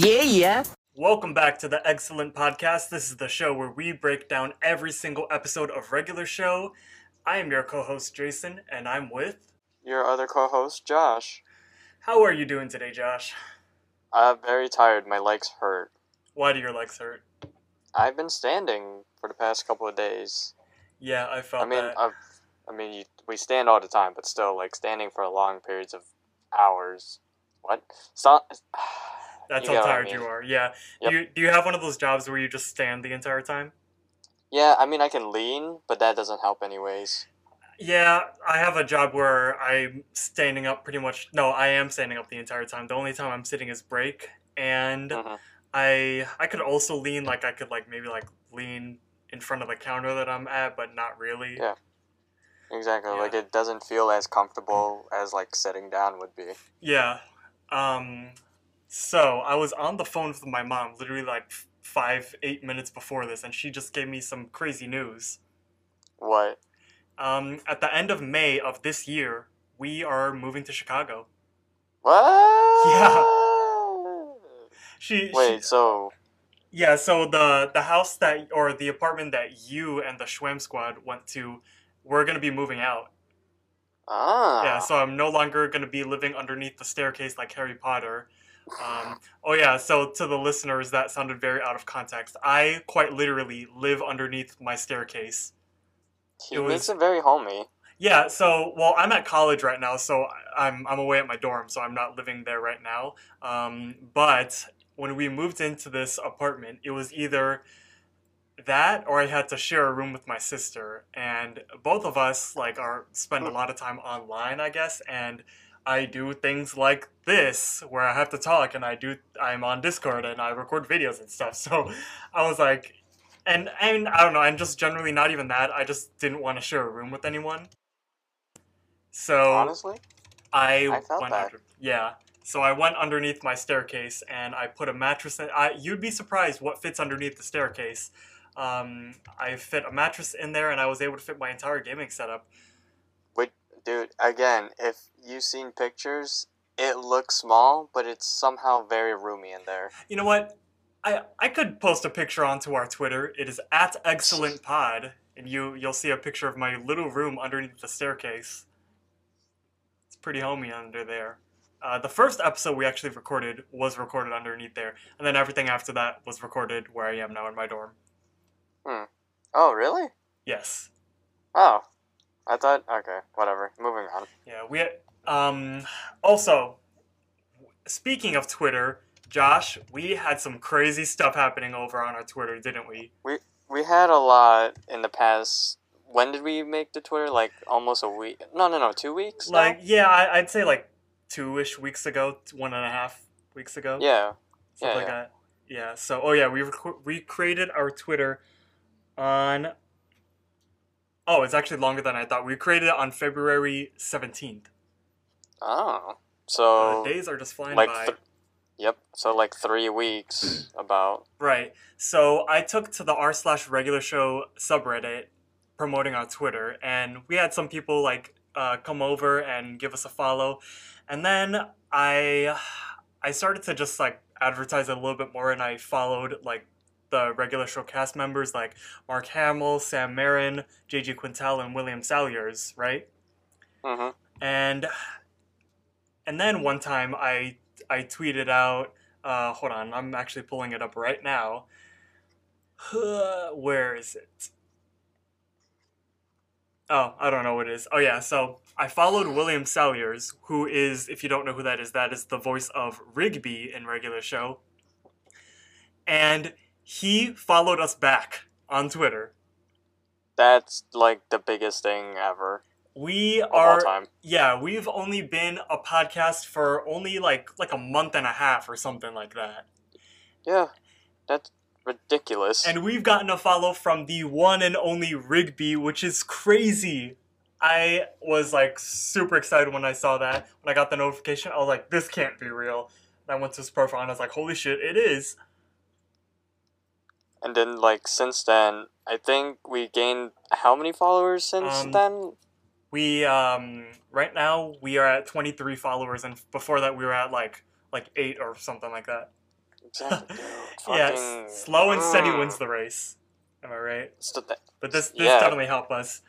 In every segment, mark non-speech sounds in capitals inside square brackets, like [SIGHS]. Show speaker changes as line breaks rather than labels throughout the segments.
Yeah, yeah.
Welcome back to the Eggscellent Podcast. This is the show where we break down every single episode of regular show. I am your co-host Jason, and I'm with.
Your other co-host, Josh.
How are you doing today, Josh?
I'm very tired. My legs hurt.
Why do your legs hurt?
I've been standing for the past couple of days.
Yeah, I felt
I mean,
that.
I've, I mean, you, we stand all the time, but still, like standing for long periods of hours. What? Stop.
That's
you
how
what I
tired
mean.
you are. Yeah.
Yep.
Do you do you have one of those jobs where you just stand the entire time?
Yeah, I mean, I can lean, but that doesn't help anyways.
Yeah, I have a job where I'm standing up pretty much. No, I am standing up the entire time. The only time I'm sitting is break, and
Mhm.
I I could also lean like I could like maybe like lean in front of the counter that I'm at, but not really.
Yeah. Exactly.
Yeah.
Like it doesn't feel as comfortable as like sitting down would be.
Yeah. Um. So I was on the phone with my mom, literally like five eight minutes before this, and she just gave me some crazy news.
What?
Um, at the end of May of this year, we are moving to Chicago.
What? Yeah. [LAUGHS]
She
Wait.
she-
So
Yeah, so the the house that or the apartment that you and the Shwwam squad went to, we're gonna be moving out.
ah.
Yeah, so I'm no longer gonna be living underneath the staircase like Harry Potter. Um, oh yeah, so to the listeners, that sounded very out of context. I quite literally live underneath my staircase.
he
it
makes
was-
it very homey.
Yeah, so well, I'm at college right now, so I'm I'm away at my dorm, so I'm not living there right now. Um, but when we moved into this apartment, it was either that or I had to share a room with my sister, and both of us like are spend a lot of time online, I guess, and I do things like this where I have to talk, and I do I'm on Discord and I record videos and stuff. [LAUGHS] So I was like, and and I don't know, and just generally not even that. I just didn't want to share a room with anyone. So
Honestly.
I,
I
went
that.
under, yeah. So I went underneath my staircase and I put a mattress in. I, you'd be surprised what fits underneath the staircase. Um, I fit a mattress in there and I was able to fit my entire gaming setup.
Dude. Again, if you've seen pictures, it looks small, but it's somehow very roomy in there.
You know what? I I could post a picture onto our Twitter. It is at Eggscellent pod, and you you'll see a picture of my little room underneath the staircase. It's pretty homey under there. Uh, the first episode we actually recorded was recorded underneath there, and then everything after that was recorded where I am now in my dorm. Hmm.
Oh, really?
Yes.
Oh, I thought. Okay, whatever. Moving on.
Yeah, we um also speaking of Twitter, Josh, we had some crazy stuff happening over on our Twitter, didn't we?
We we had a lot in the past. When did we make the Twitter? Like almost a week? No, no, no. Two weeks. now?
Like yeah, I, I'd say like two-ish weeks ago, one and a half weeks ago.
Yeah.
Stuff
yeah,
like
yeah.
that. Yeah. So oh yeah, we rec- we created our Twitter on Oh, it's actually longer than I thought. We created it on February 17th.
Oh.
Uh,
So.
days are just flying
like.
by.
Th- yep. So like three weeks [CLEARS THROAT] about.
Right. So I took to the r slash regular show subreddit promoting on Twitter, and we had some people like uh, come over and give us a follow, and then I I started to just like advertise it a little bit more, and I followed like the regular show cast members like Mark Hamill, Sam Marin, JG Quintel, and William Salyers, right?
Mm-hmm.
and and then one time I I tweeted out. Uh, hold on, I'm actually pulling it up right now. [SIGHS] Where is it? Oh, I don't know what it is. Oh yeah, so I followed William Salyers, who is, if you don't know who that is, that is the voice of Rigby in regular show. And he followed us back on Twitter.
That's like the biggest thing ever
We are
time.
Yeah, we've only been a podcast for only like like a month and a half or something like that.
Yeah. That's ridiculous.
And we've gotten a follow from the one and only Rigby, which is crazy. I was like super excited when I saw that. When I got the notification, I was like, this can't be real. And I went to his profile and I was like, holy shit, it is.
And then, like, since then, I think we gained how many followers since
Um,
then?
We um right now we are at 23 followers and before that we were at like like 8 or something like that. [LAUGHS]
Exactly, Fucking-
slow and steady
Mm.
wins the race. Am I right? But this this
Yeah.
definitely helped us.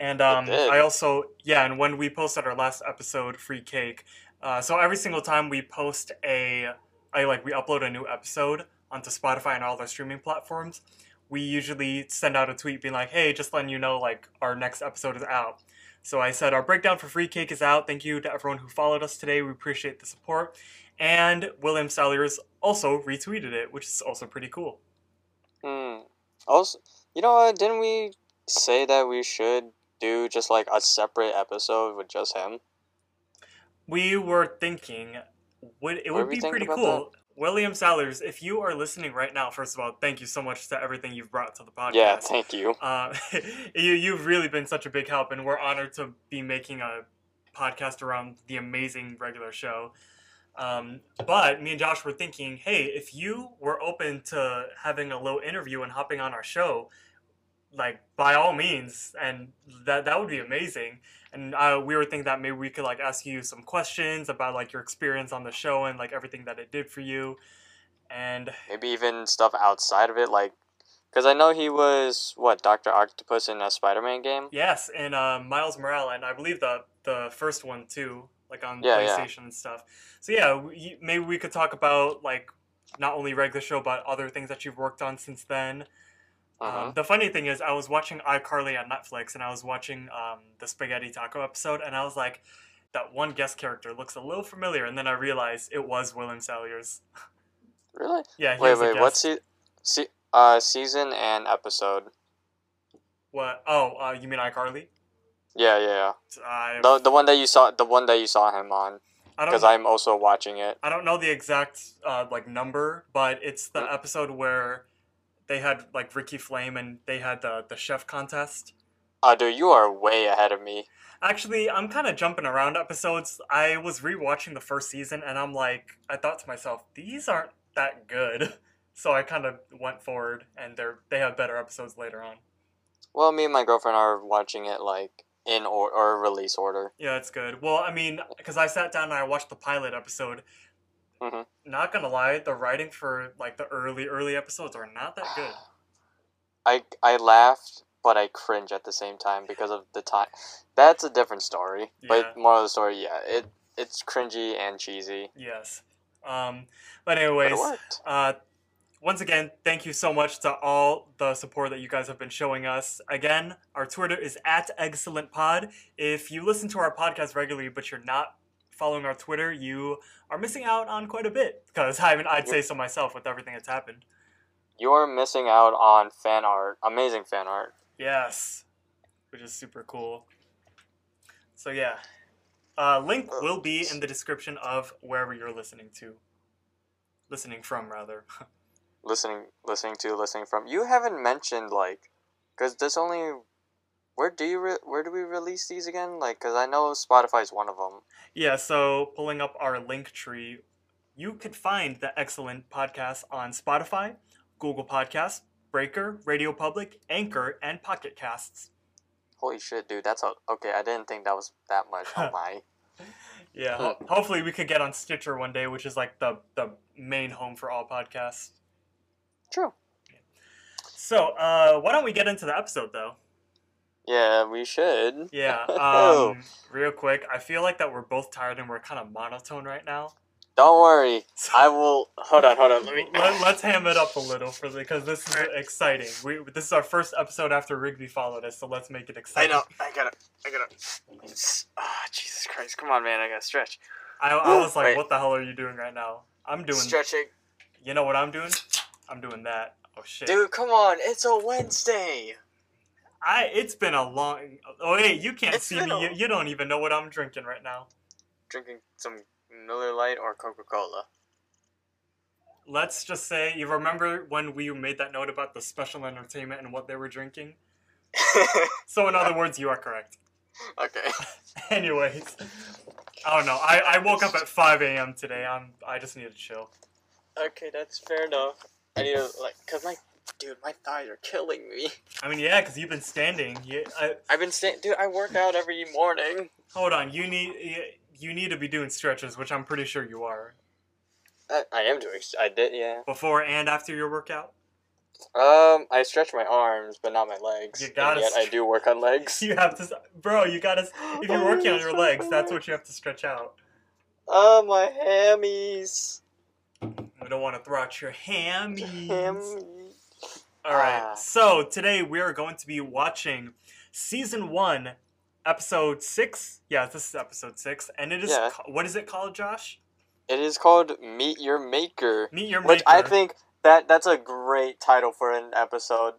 And um. I also yeah, and when we posted our last episode, free cake. Uh, so every single time we post a, I like we upload a new episode onto Spotify and all their streaming platforms, we usually send out a tweet being like, "Hey, just letting you know, like our next episode is out." So I said our breakdown for free cake is out. Thank you to everyone who followed us today. We appreciate the support. And William Salyers also retweeted it, which is also pretty cool.
Hmm. Also, you know what? Didn't we say that we should do just like a separate episode with just him?
we were thinking would it
What
would be pretty cool william Salyers, if you are listening right now first of all thank you so much to everything you've brought to the podcast.
Yeah, thank you.
uh, [LAUGHS] you, you've really been such a big help and we're honored to be making a podcast around the amazing regular show. Um, but me and josh were thinking hey if you were open to having a little interview and hopping on our show like by all means and that that would be amazing and uh, we were thinking that maybe we could like ask you some questions about like your experience on the show and like everything that it did for you and
Maybe even stuff outside of it, like, because I know he was what Doctor Octopus in a Spider-Man game.
yes and uh, miles morales and i believe the the first one too like on
Yeah, yeah.
playstation and stuff so yeah we, maybe we could talk about like not only regular show but other things that you've worked on since then
Uh-huh.
Um, the funny thing is, I was watching iCarly on Netflix, and I was watching um, the Spaghetti Taco episode, and I was like, that one guest character looks a little familiar, and then I realized it was William Salyers.
really? [LAUGHS]
Yeah,
Wait, wait. What's se- se- uh, season and episode?
What? Oh, uh, you mean iCarly?
Yeah, yeah, yeah. The the one that you saw, the one that you saw him on,
I
because. I'm also watching it.
I don't know the exact uh, like number, but it's the
Hmm.
episode where they had like Ricky Flame, and they had the the chef contest.
Uh, dude, you are way ahead of me.
Actually, I'm kind of jumping around episodes. I was rewatching the first season, and I'm like, I thought to myself, these aren't that good. [LAUGHS] So I kind of went forward, and they're they have better episodes later on.
Well, me and my girlfriend are watching it like in or, or release order.
Yeah, it's good. Well, I mean, because I sat down and I watched the pilot episode.
Mhm.
Not gonna lie, the writing for like the early early episodes are not that good.
I I laughed, but I cringe at the same time because of the time. That's a different story.
Yeah.
But more of the story, yeah, it it's cringy and cheesy.
Yes. Um, but
But
anyways,
worked.
Uh, once again, thank you so much to all the support that you guys have been showing us. Again, our Twitter is at Eggscellent Pod. If you listen to our podcast regularly, but you're not following our Twitter, you are missing out on quite a bit. Because I mean, I'd say so myself with everything that's happened.
You're missing out on fan art, amazing fan art.
Yes, which is super cool. So yeah, uh, link will be in the description of wherever you're listening to, listening from rather. [LAUGHS]
Listening, listening to, listening from. You haven't mentioned like, cause this only. Where do you re- where do we release these again? Like, cause I know Spotify's one of them.
Yeah, so pulling up our link tree, you could find the Eggscellent podcast on Spotify, Google Podcasts, Breaker, Radio Public, Anchor, and Pocket Casts.
Holy shit, dude! That's a okay. I didn't think that was that much. Oh [LAUGHS] my.
Yeah, ho- hopefully we could get on Stitcher one day, which is like the the main home for all podcasts.
True.
So, uh, why don't we get into the episode though?
Yeah, we should.
Yeah, [LAUGHS] um, real quick, I feel like that we're both tired and we're kind of monotone right now.
Don't worry. I will. Hold on, hold on. Let me. [LAUGHS]
Let, us ham it up a little for the, because this is exciting. We this is our first episode after Rigby followed us, so let's make it exciting.
I know. I gotta. I gotta. Ah, Jesus Christ! Come on, man. I gotta stretch.
I, I was like,
Wait.
what the hell are you doing right now? I'm doing.
Stretching.
You know what I'm doing? I'm doing that. Oh shit.
Dude, come on. It's a Wednesday.
I it's been a long. Oh hey, you can't
It's
see me.
a-
You, you don't even know what I'm drinking right now.
Drinking some Miller Lite or Coca Cola.
Let's just say you remember when we made that note about the special entertainment and what they were drinking. [LAUGHS] So in other words, you are correct.
okay. [LAUGHS]
Anyways, I don't know. I, I woke up at 5 a.m. today. I'm I just need to chill.
Okay, that's fair enough. I need to like, cause my dude, my thighs are killing me.
I mean, yeah, because you've been standing. You, I,
I've been staying, dude. I work out every morning.
hold on. You need you need to be doing stretches, which I'm pretty sure you are.
I, I am doing. I did, yeah.
Before and after your workout?
Um, I stretch my arms, but not my legs.
You gotta
and yet I do work on legs. [LAUGHS]
You have to, bro. You gotta. If you're working on your legs, that's what you have to stretch out.
Oh, my hammies.
I don't want to throw out your hammies.
Hammies.
All right.
Ah.
So today we are going to be watching season one, episode six. Yeah, this is episode six, and it is.
Yeah.
What is it called, Josh?
It is called Meet Your Maker,
Meet your
which
maker.
I think that that's a great title for an episode.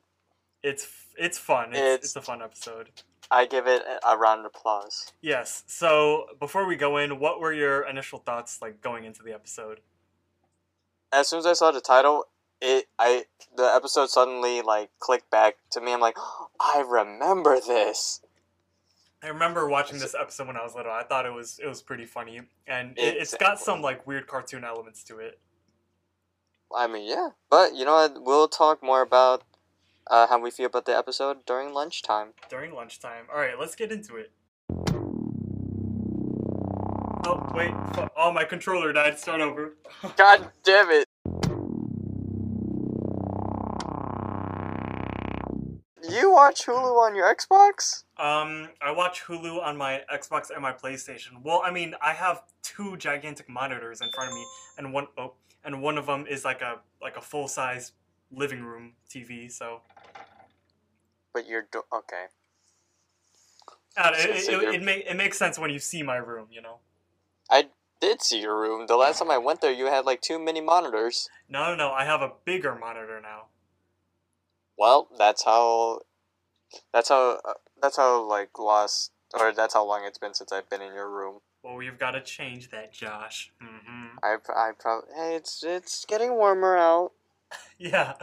it's it's fun. It's,
It's-
it's a fun episode.
I give it a round of applause.
Yes. So before we go in, what were your initial thoughts like going into the episode?
As soon as I saw the title, it I the episode suddenly like clicked back to me. I'm like, [GASPS] I remember this.
I remember watching this episode when I was little. I thought it was it was pretty funny, and it, it's got some like weird cartoon elements to it.
I mean, yeah, but you know what? We'll talk more about uh, how we feel about the episode during lunchtime.
during lunchtime. All right, let's get into it. Oh wait! Oh, my controller died. Start over. [LAUGHS]
God damn it! You watch Hulu on your Xbox?
Um, I watch Hulu on my Xbox and my PlayStation. Well, I mean, I have two gigantic monitors in front of me, and one oh, and one of them is like a like a full size living room TV. So
But you're do- okay.
uh, it, it, it, it, make, it makes sense when you see my room. You know.
I did see your room. The last time I went there, you had like two mini monitors.
No, no, no. I have a bigger monitor now.
Well, that's how. That's how. Uh, that's how like lost, or that's how long it's been since I've been in your room.
Well, we've got to change that, Josh. hmm
I I probably. Hey, it's it's getting warmer out. [LAUGHS]
Yeah.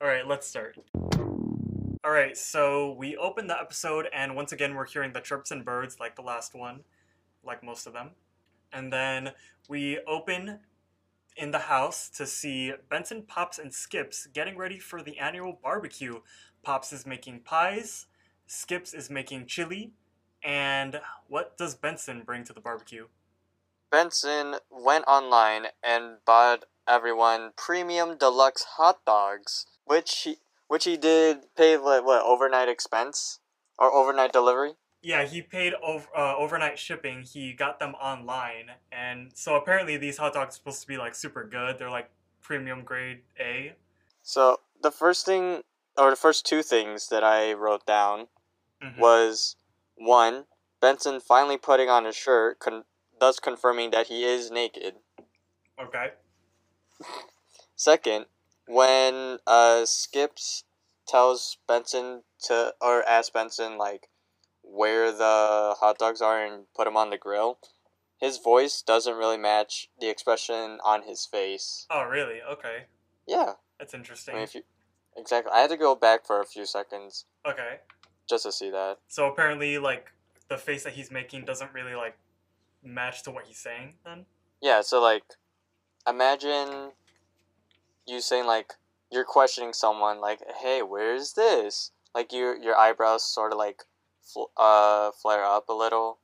All right, let's start. All right, so we open the episode, and once again, we're hearing the chirps and birds like the last one, like most of them. And then we open in the house to see Benson, Pops, and Skips getting ready for the annual barbecue. Pops is making pies, Skips is making chili, and what does Benson bring to the barbecue?
Benson went online and bought everyone premium deluxe hot dogs, which he which he did pay like what overnight expense or overnight delivery.
Yeah, he paid over, uh, overnight shipping. He got them online, and so apparently these hot dogs are supposed to be like super good. They're like premium grade A.
So the first thing or the first two things that I wrote down
Mhm.
was one Benson finally putting on his shirt, con- thus confirming that he is naked.
Okay.
Second, when uh Skips tells Benson to or asks Benson like where the hot dogs are and put them on the grill, his voice doesn't really match the expression on his face.
Oh, really? Okay,
Yeah,
that's
I
interesting.
mean if you exactly, I had to go back for a few seconds
Okay,
just to see that.
so apparently, like the face that he's making doesn't really like match to what he's saying. Then.
Yeah, so like, imagine you saying like you're questioning someone like, "Hey, where's this?" Like your your eyebrows sort of like uh flare up a little.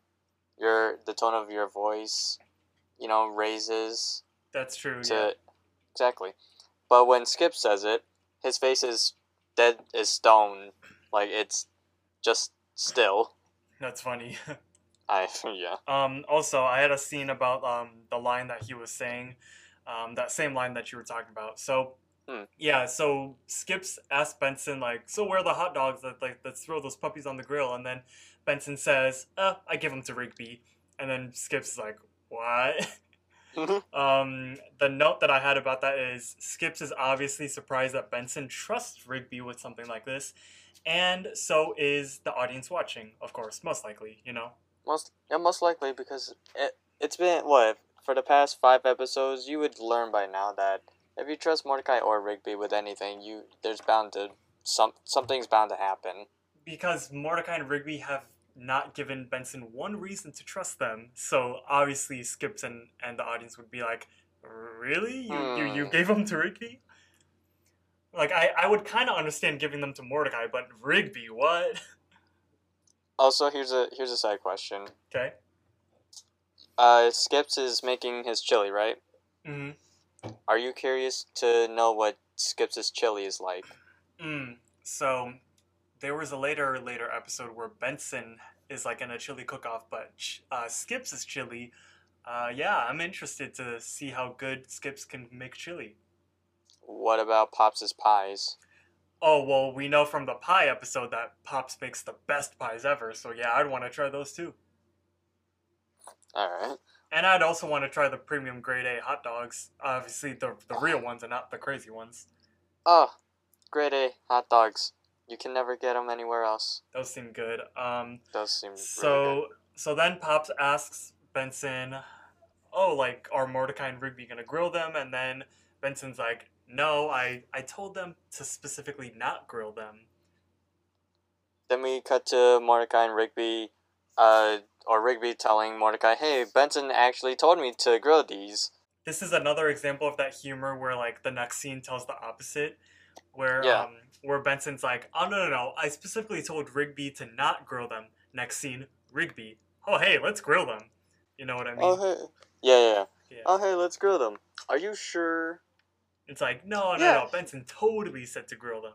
Your the tone of your voice, you know, raises
That's true.
to
Yeah.
exactly. But when Skip says it, his face is dead as stone. Like it's just still.
That's funny. [LAUGHS]
I [LAUGHS] yeah.
Um, also, I had a scene about um, the line that he was saying, um, that same line that you were talking about. So,
Hmm.
yeah, so Skips asked Benson like, "So where are the hot dogs? That like let's throw those puppies on the grill." And then Benson says, "Uh, I give them to Rigby." And then Skips is like, "What?" [LAUGHS] um, the note that I had about that is Skips is obviously surprised that Benson trusts Rigby with something like this, and so is the audience watching, of course, most likely, you know.
Most yeah, most likely because it it's been what for the past five episodes. You would learn by now that if you trust Mordecai or Rigby with anything, you there's bound to some something's bound to happen.
because Mordecai and Rigby have not given Benson one reason to trust them. So obviously Skips and, and the audience would be like, Really? You you, you
Hmm.
gave them to Rigby? Like I, I would kinda understand giving them to Mordecai, but Rigby, what? [LAUGHS]
Also, here's a here's a side question.
Okay.
Uh, Skips is making his chili, right?
hmm
are you curious to know what Skips' chili is like?
Mm, so there was a later later episode where Benson is like in a chili cook-off, but uh, Skips is chili. Uh, yeah, I'm interested to see how good Skips can make chili.
What about Pops' pies?
Oh well, we know from the pie episode that Pops makes the best pies ever. So yeah, I'd want to try those too.
All right.
And I'd also want to try the premium grade A hot dogs. Obviously, the the real ones and not the crazy ones.
Oh, grade A hot dogs. You can never get them anywhere else.
Those seem good. Um,
Those seem really
so so then Pops asks Benson, "Oh, like are Mordecai and Rigby gonna grill them?" And then Benson's like, "No, I I told them to specifically not grill them."
Then we cut to Mordecai and Rigby, uh, or Rigby telling Mordecai, "Hey, Benson actually told me to grill these."
This is another example of that humor where like the next scene tells the opposite, where
Yeah.
um where Benson's like, "Oh no no no, I specifically told Rigby to not grill them." Next scene, Rigby, "Oh hey, let's grill them." You know what I mean?
Oh hey, yeah, yeah. yeah. Oh hey, let's grill them. Are you sure?
It's like, no, no,
Yeah.
no. Benson totally said to grill them.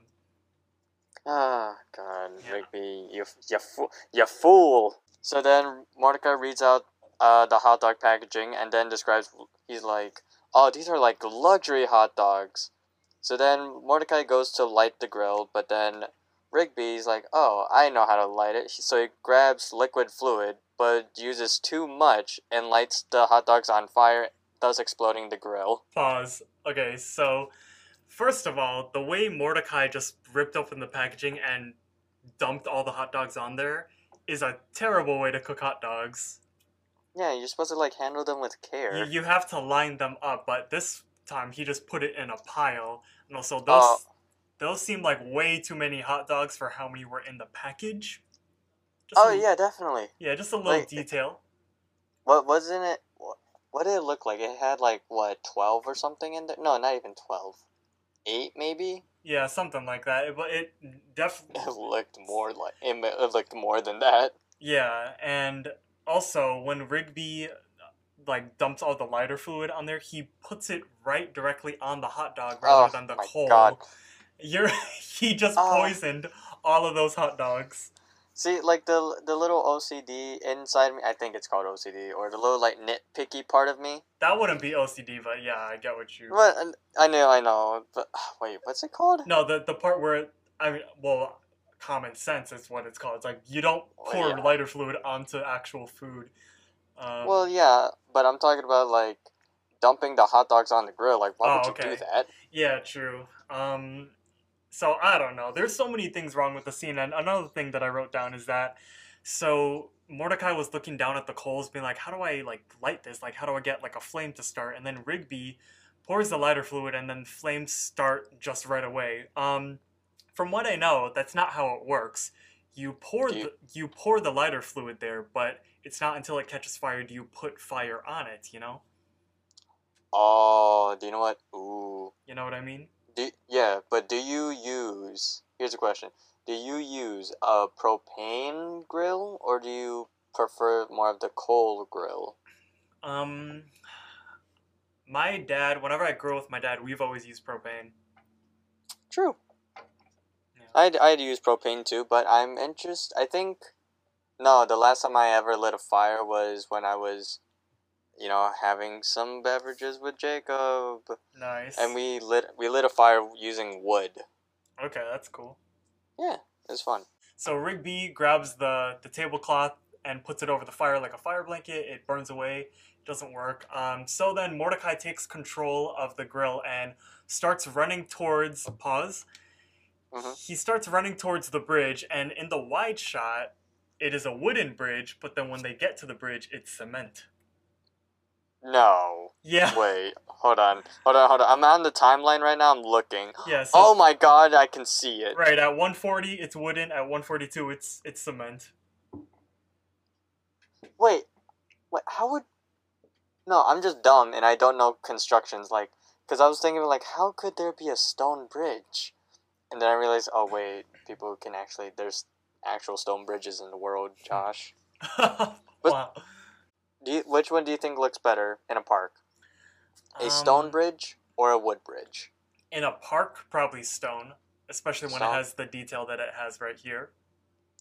Ah, God,
Yeah.
Rigby, you you fool, you fool. So then Mordecai reads out uh, the hot dog packaging and then describes. He's like, "Oh, these are like luxury hot dogs." So then Mordecai goes to light the grill, but then Rigby's like, "Oh, I know how to light it." So he grabs liquid fluid, but uses too much and lights the hot dogs on fire, thus exploding the grill.
Pause. Okay, so first of all, the way Mordecai just ripped open the packaging and dumped all the hot dogs on there is a terrible way to cook hot dogs.
Yeah, you're supposed to like handle them with care.
You, you have to line them up, but this time he just put it in a pile. And also, uh, those
Oh.
those seem like way too many hot dogs for how many were in the package. Just
oh
a-
yeah, definitely.
yeah, just a little
Like-
detail.
What wasn't it? What, what did it look like? It had like what twelve or something in there? No, not even twelve. Eight maybe.
Yeah, something like that. But it definitely [LAUGHS]
It looked more like it, looked more than that.
Yeah, and also when Rigby like dumps all the lighter fluid on there, he puts it right directly on the hot dog rather
Oh
than the
my
coal.
God.
You're [LAUGHS] he just
Oh.
poisoned all of those hot dogs.
See, like the the little OCD inside me. I think it's called OCD, or the little like nitpicky part of me.
That wouldn't be OCD, but yeah, I get what you.
But I know, I know. But [SIGHS] wait, what's it called?
No, the the part where I mean, well, common sense is what it's called. It's like you don't
Well,
pour
yeah.
lighter fluid onto actual food. Um,
Well, yeah, but I'm talking about like dumping the hot dogs on the grill. Like, why
Oh,
would you
okay.
do that?
Yeah, true. Um, so I don't know. There's so many things wrong with the scene, and another thing that I wrote down is that so Mordecai was looking down at the coals, being like, "How do I like light this? Like, how do I get like a flame to start?" And then Rigby pours the lighter fluid, and then flames start just right away. Um, from what I know, that's not how it works. You pour the you pour the lighter fluid there, but it's not until it catches fire do you put fire on it. You know,
Oh, do you know what? Ooh.
you know what I mean?
Do yeah, but do you use? Here's a question: Do you use a propane grill or do you prefer more of the coal grill?
Um, my dad, whenever I grow with my dad, we've always used propane.
True.
Yeah.
I'd I'd use propane too, but I'm interested. I think no, the last time I ever lit a fire was when I was, you know, having some beverages with Jacob,
Nice.
and we lit we lit a fire using wood.
Okay, that's cool.
Yeah, it was fun.
So Rigby grabs the the tablecloth and puts it over the fire like a fire blanket. It burns away. It Doesn't work. Um, so then Mordecai takes control of the grill and starts running towards pause.
Mhm.
He starts running towards the bridge, and in the wide shot, it is a wooden bridge. But then when they get to the bridge, it's cement.
No,
Yeah.
wait, hold on, hold on, hold on. I'm on the timeline right now. I'm looking.
Yeah. So
Oh my god, I can see it.
Right at 140, it's wooden. At 142, it's it's cement.
Wait, wait, how would? No, I'm just dumb and I don't know constructions. Like, cause I was thinking like, how could there be a stone bridge? And then I realized, oh wait, people can actually there's actual stone bridges in the world. Josh, [LAUGHS]
wow.
Do you, which one do you think looks better in a park? A
Um,
stone bridge or a wood bridge?
In a park, probably stone, especially when
Stone?
it has the detail that it has right here.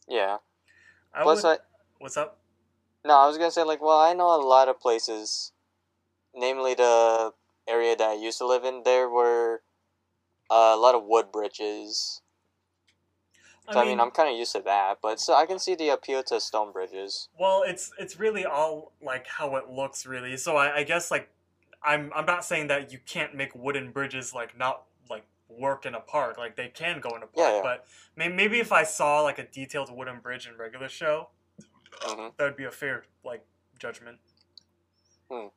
Yeah.
I
Plus,
would,
I,
what's up?
no, I was gonna say like, well, I know a lot of places, namely the area that I used to live in. There were a lot of wood bridges. So I mean, I'm kind of used to that, but so I can see the appeal to stone bridges.
Well, it's it's really all like how it looks, really. So I, I guess like I'm I'm not saying that you can't make wooden bridges like not like work in a park. Like they can go in a park,
Yeah, yeah.
but may, maybe if I saw like a detailed wooden bridge in regular show,
hmm
that would be a fair like judgment.
Hmm.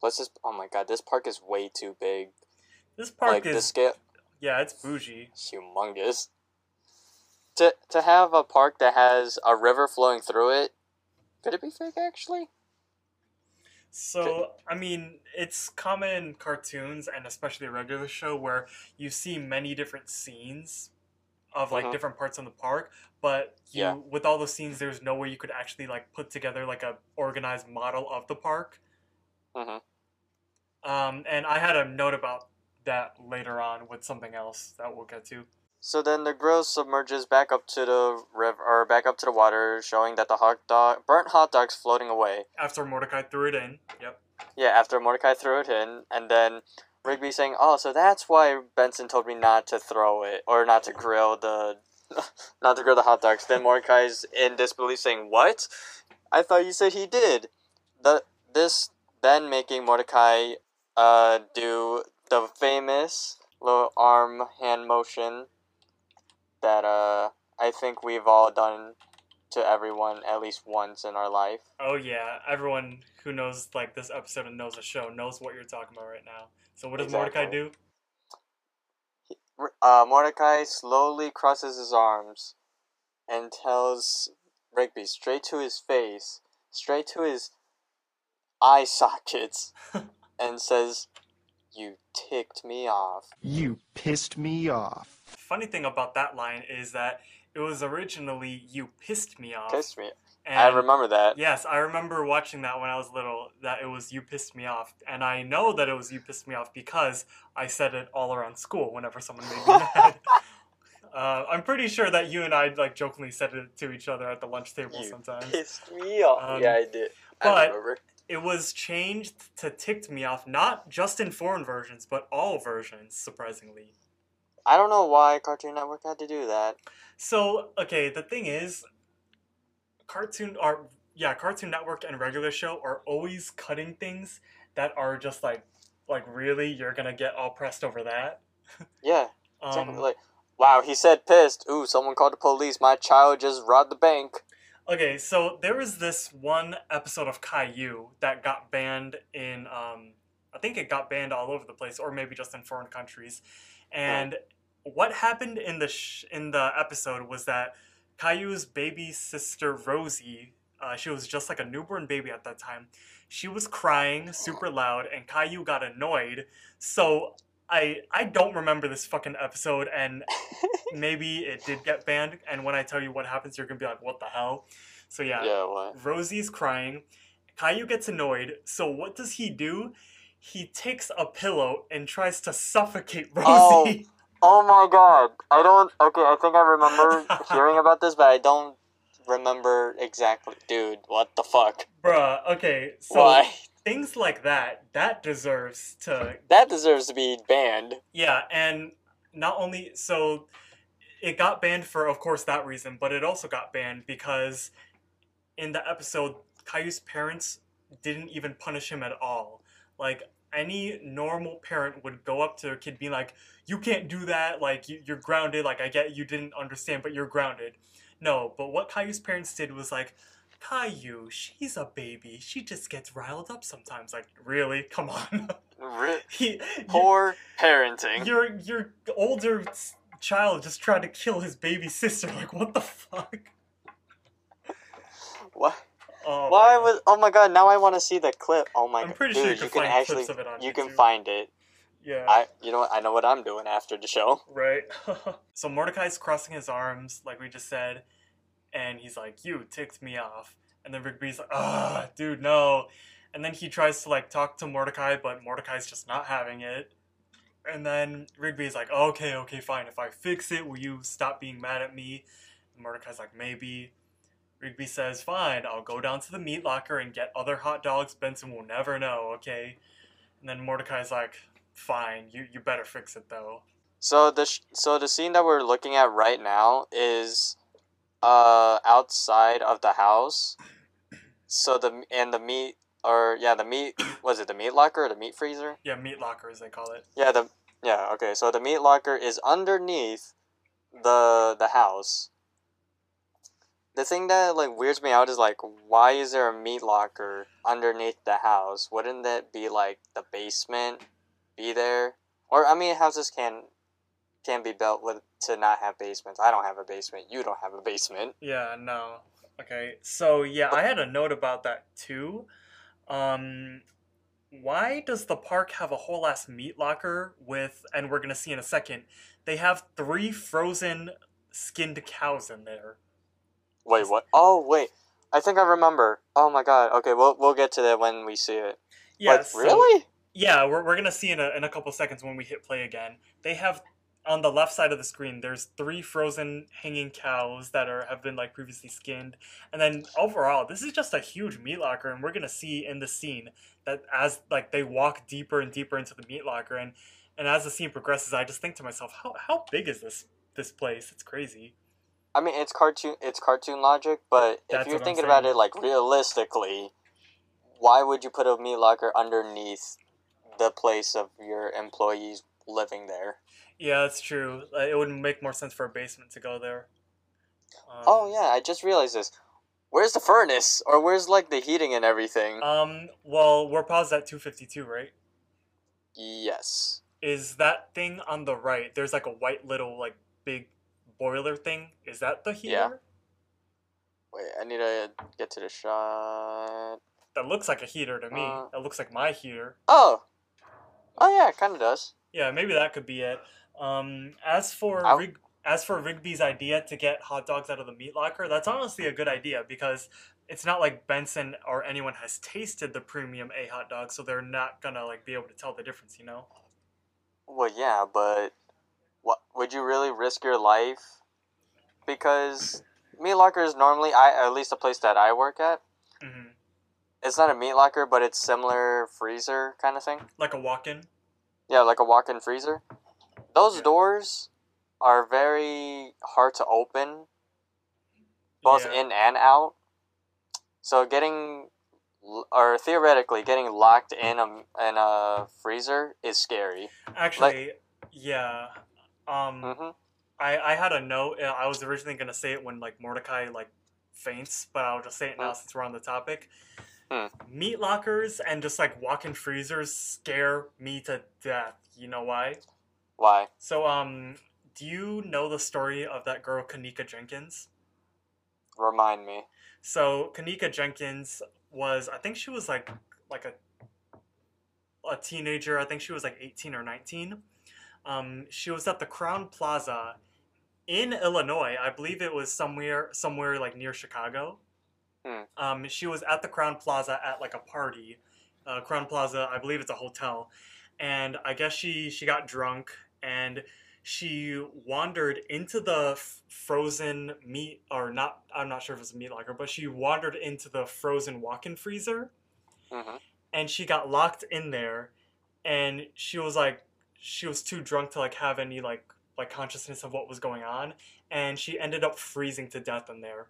Let's just. oh my god, this park is way too big.
This park
like the
is
scale,
yeah, it's bougie.
humongous. To to have a park that has a river flowing through it, could it be fake actually?
So I mean, it's common in cartoons and especially a regular show where you see many different scenes of like
Mhm.
different parts in the park, but you
Yeah.
with all those scenes, there's no way you could actually like put together like a organized model of the park.
Mhm.
Um, and I had a note about that later on with something else that we'll get to.
So then the grill submerges back up to the river or back up to the water, showing that the hot dog burnt hot dog's floating away.
After Mordecai threw it in, yep.
Yeah, after Mordecai threw it in, and then Rigby saying, "Oh, so that's why Benson told me not to throw it or not to grill the, [LAUGHS] not to grill the hot dogs." Then Mordecai's in disbelief, saying, "What? I thought you said he did." The this then making Mordecai uh do the famous little arm hand motion that uh I think we've all done to everyone at least once in our life.
Oh yeah, everyone who knows like this episode and knows the show knows what you're talking about right now. So what does Mordecai do?
uh, Mordecai slowly crosses his arms and tells Rigby straight to his face, straight to his eye sockets, [LAUGHS] and says, You ticked me off.
You pissed me off.
Funny thing about that line is that it was originally "You pissed me off."
Pissed me.
and
I remember that.
Yes, I remember watching that when I was little. That it was "You pissed me off," and I know that it was "You pissed me off" because I said it all around school whenever someone made me mad. [LAUGHS] Uh, I'm pretty sure that you and I like jokingly said it to each other at the lunch table
You
sometimes.
pissed me off.
Um,
yeah, I did.
but-
remember.
It was changed to "ticked me off," not just in foreign versions, but all versions, surprisingly.
I don't know why Cartoon Network had to do that.
So okay, the thing is, cartoon are yeah, Cartoon Network and regular show are always cutting things that are just like like really you're gonna get all pressed over that.
Yeah, [LAUGHS]
Um,
like, wow, he said pissed. Ooh, someone called the police. My child just robbed the bank.
okay, so there was this one episode of Caillou that got banned in um, I think it got banned all over the place, or maybe just in foreign countries. And what happened in the sh- in the episode was that Caillou's baby sister Rosie, uh, she was just like a newborn baby at that time. She was crying super loud, and Caillou got annoyed. So I I don't remember this fucking episode, and [LAUGHS] maybe it did get banned. And when I tell you what happens, you're gonna be like, "What the hell?" So yeah,
Yeah, what?
Rosie's crying. Caillou gets annoyed. So what does he do? He takes a pillow and tries to suffocate [LAUGHS] Rosie.
Oh Oh my god. I don't. Okay, I think I remember [LAUGHS] hearing about this, but I don't remember exactly. Dude, what the fuck?
Bruh, okay, so
Why?
things like that, that deserves to
That deserves to be banned.
Yeah, and not only so it got banned for of course that reason, but it also got banned because in the episode Caillou's parents didn't even punish him at all. Like any normal parent would go up to their kid being like, "You can't do that. Like you, you're grounded. Like I get you didn't understand, but you're grounded." No, but what Caillou's parents did was like, "Caillou, she's a baby. She just gets riled up sometimes." Like, really? [LAUGHS] Come on. [LAUGHS] He, you-
Poor parenting.
your your older child just tried to kill his baby sister. Like, what the fuck? [LAUGHS]
Why?
Oh,
Why
man.
was? Oh my god! Now I want to see the clip. Oh my
I'm
god,
pretty
dude,
sure you can
can
find
actually,
clips of it on
you can find it.
Yeah.
I, you know what? I know what I'm doing after the show.
Right. [LAUGHS] so Mordecai's crossing his arms, like we just said, and he's like, "You ticked me off." And then Rigby's like, "Ah, dude, no." And then he tries to like talk to Mordecai, but Mordecai's just not having it. And then Rigby's like, okay, okay, fine. If I fix it, will you stop being mad at me? And Mordecai's like, maybe. Rigby says, fine, I'll go down to the meat locker and get other hot dogs. Benson will never know, okay? And then Mordecai's like, fine, you, you better fix it though.
So the sh- so the scene that we're looking at right now is uh outside of the house. So the and the meat or yeah the meat [COUGHS] was it the meat locker or the meat freezer?
Yeah, meat locker as they call it.
Yeah the yeah okay so the meat locker is underneath the the house. The thing that like weirds me out is like why is there a meat locker underneath the house? Wouldn't that be like the basement be there? Or I mean houses can can be built with to not have basements. I don't have a basement. You don't have a basement.
Yeah, no. Okay, so yeah, I had a note about that too. Um, why does the park have a whole ass meat locker with, and we're gonna see in a second, they have three frozen skinned cows in there.
Wait, what? Oh, wait. I think I remember. Oh my god. Okay, we'll we'll get to that when we see it.
Yeah,
but
so-
really?
Yeah, we're, we're gonna see in a, in a couple seconds when we hit play again. They have on the left side of the screen. There's three frozen hanging cows that are have been like previously skinned, and then overall, this is just a huge meat locker, and we're gonna see in the scene that as like they walk deeper and deeper into the meat locker, and and as the scene progresses, I just think to myself, how how big is this this place? It's crazy.
I mean, it's cartoon. It's cartoon logic, but
That's
if you're thinking about it like realistically, why would you put a meat locker underneath the place of your employees living there?
Yeah, that's true. Uh, It would make more sense for a basement to go there. Um,
Oh yeah, I just realized this. Where's the furnace? Or where's like the heating and everything?
Um. Well, we're paused at two fifty two, right?
yes.
is that thing on the right there's like a white little like big boiler thing is that the heater
Yeah. Wait, I need to get to the shot.
that looks like a heater to me
Uh.
that looks like my heater
Oh. Oh yeah, it kind of does.
yeah maybe that could be it um as for Rig- as for rigby's idea to get hot dogs out of the meat locker that's honestly a good idea because it's not like benson or anyone has tasted the premium a hot dog so they're not gonna like be able to tell the difference you know
Well, yeah, but what would you really risk your life? Because meat locker is normally, I at least the place that I work at.
hmm
It's not a meat locker, but it's similar freezer kind of thing.
like a walk-in
Yeah, like a walk-in freezer. Those
Yeah.
doors are very hard to open, both
Yeah.
in and out. So getting, or theoretically, getting locked in a in a freezer is scary.
actually yeah um
hmm
I, I had a note. uh, I was originally gonna say it when like Mordecai like faints, but I'll just say it now
Hmm.
since we're on the topic. Meat lockers and just like walk-in freezers scare me to death. You know why?
Why?
So um, do you know the story of that girl Kenneka Jenkins?
Remind me.
So Kenneka Jenkins was, I think she was like like a a teenager. I think she was like 18 or 19. Um, she was at the Crowne Plaza in Illinois. I believe it was somewhere somewhere like near Chicago.
Hmm.
Um, she was at the Crowne Plaza at like a party. Uh, Crowne Plaza, I believe it's a hotel, and I guess she she got drunk and she wandered into the f- frozen meat or not i'm not sure if it's a meat locker but she wandered into the frozen walk-in freezer
hmm
and she got locked in there and she was like she was too drunk to like have any like like consciousness of what was going on and she ended up freezing to death in there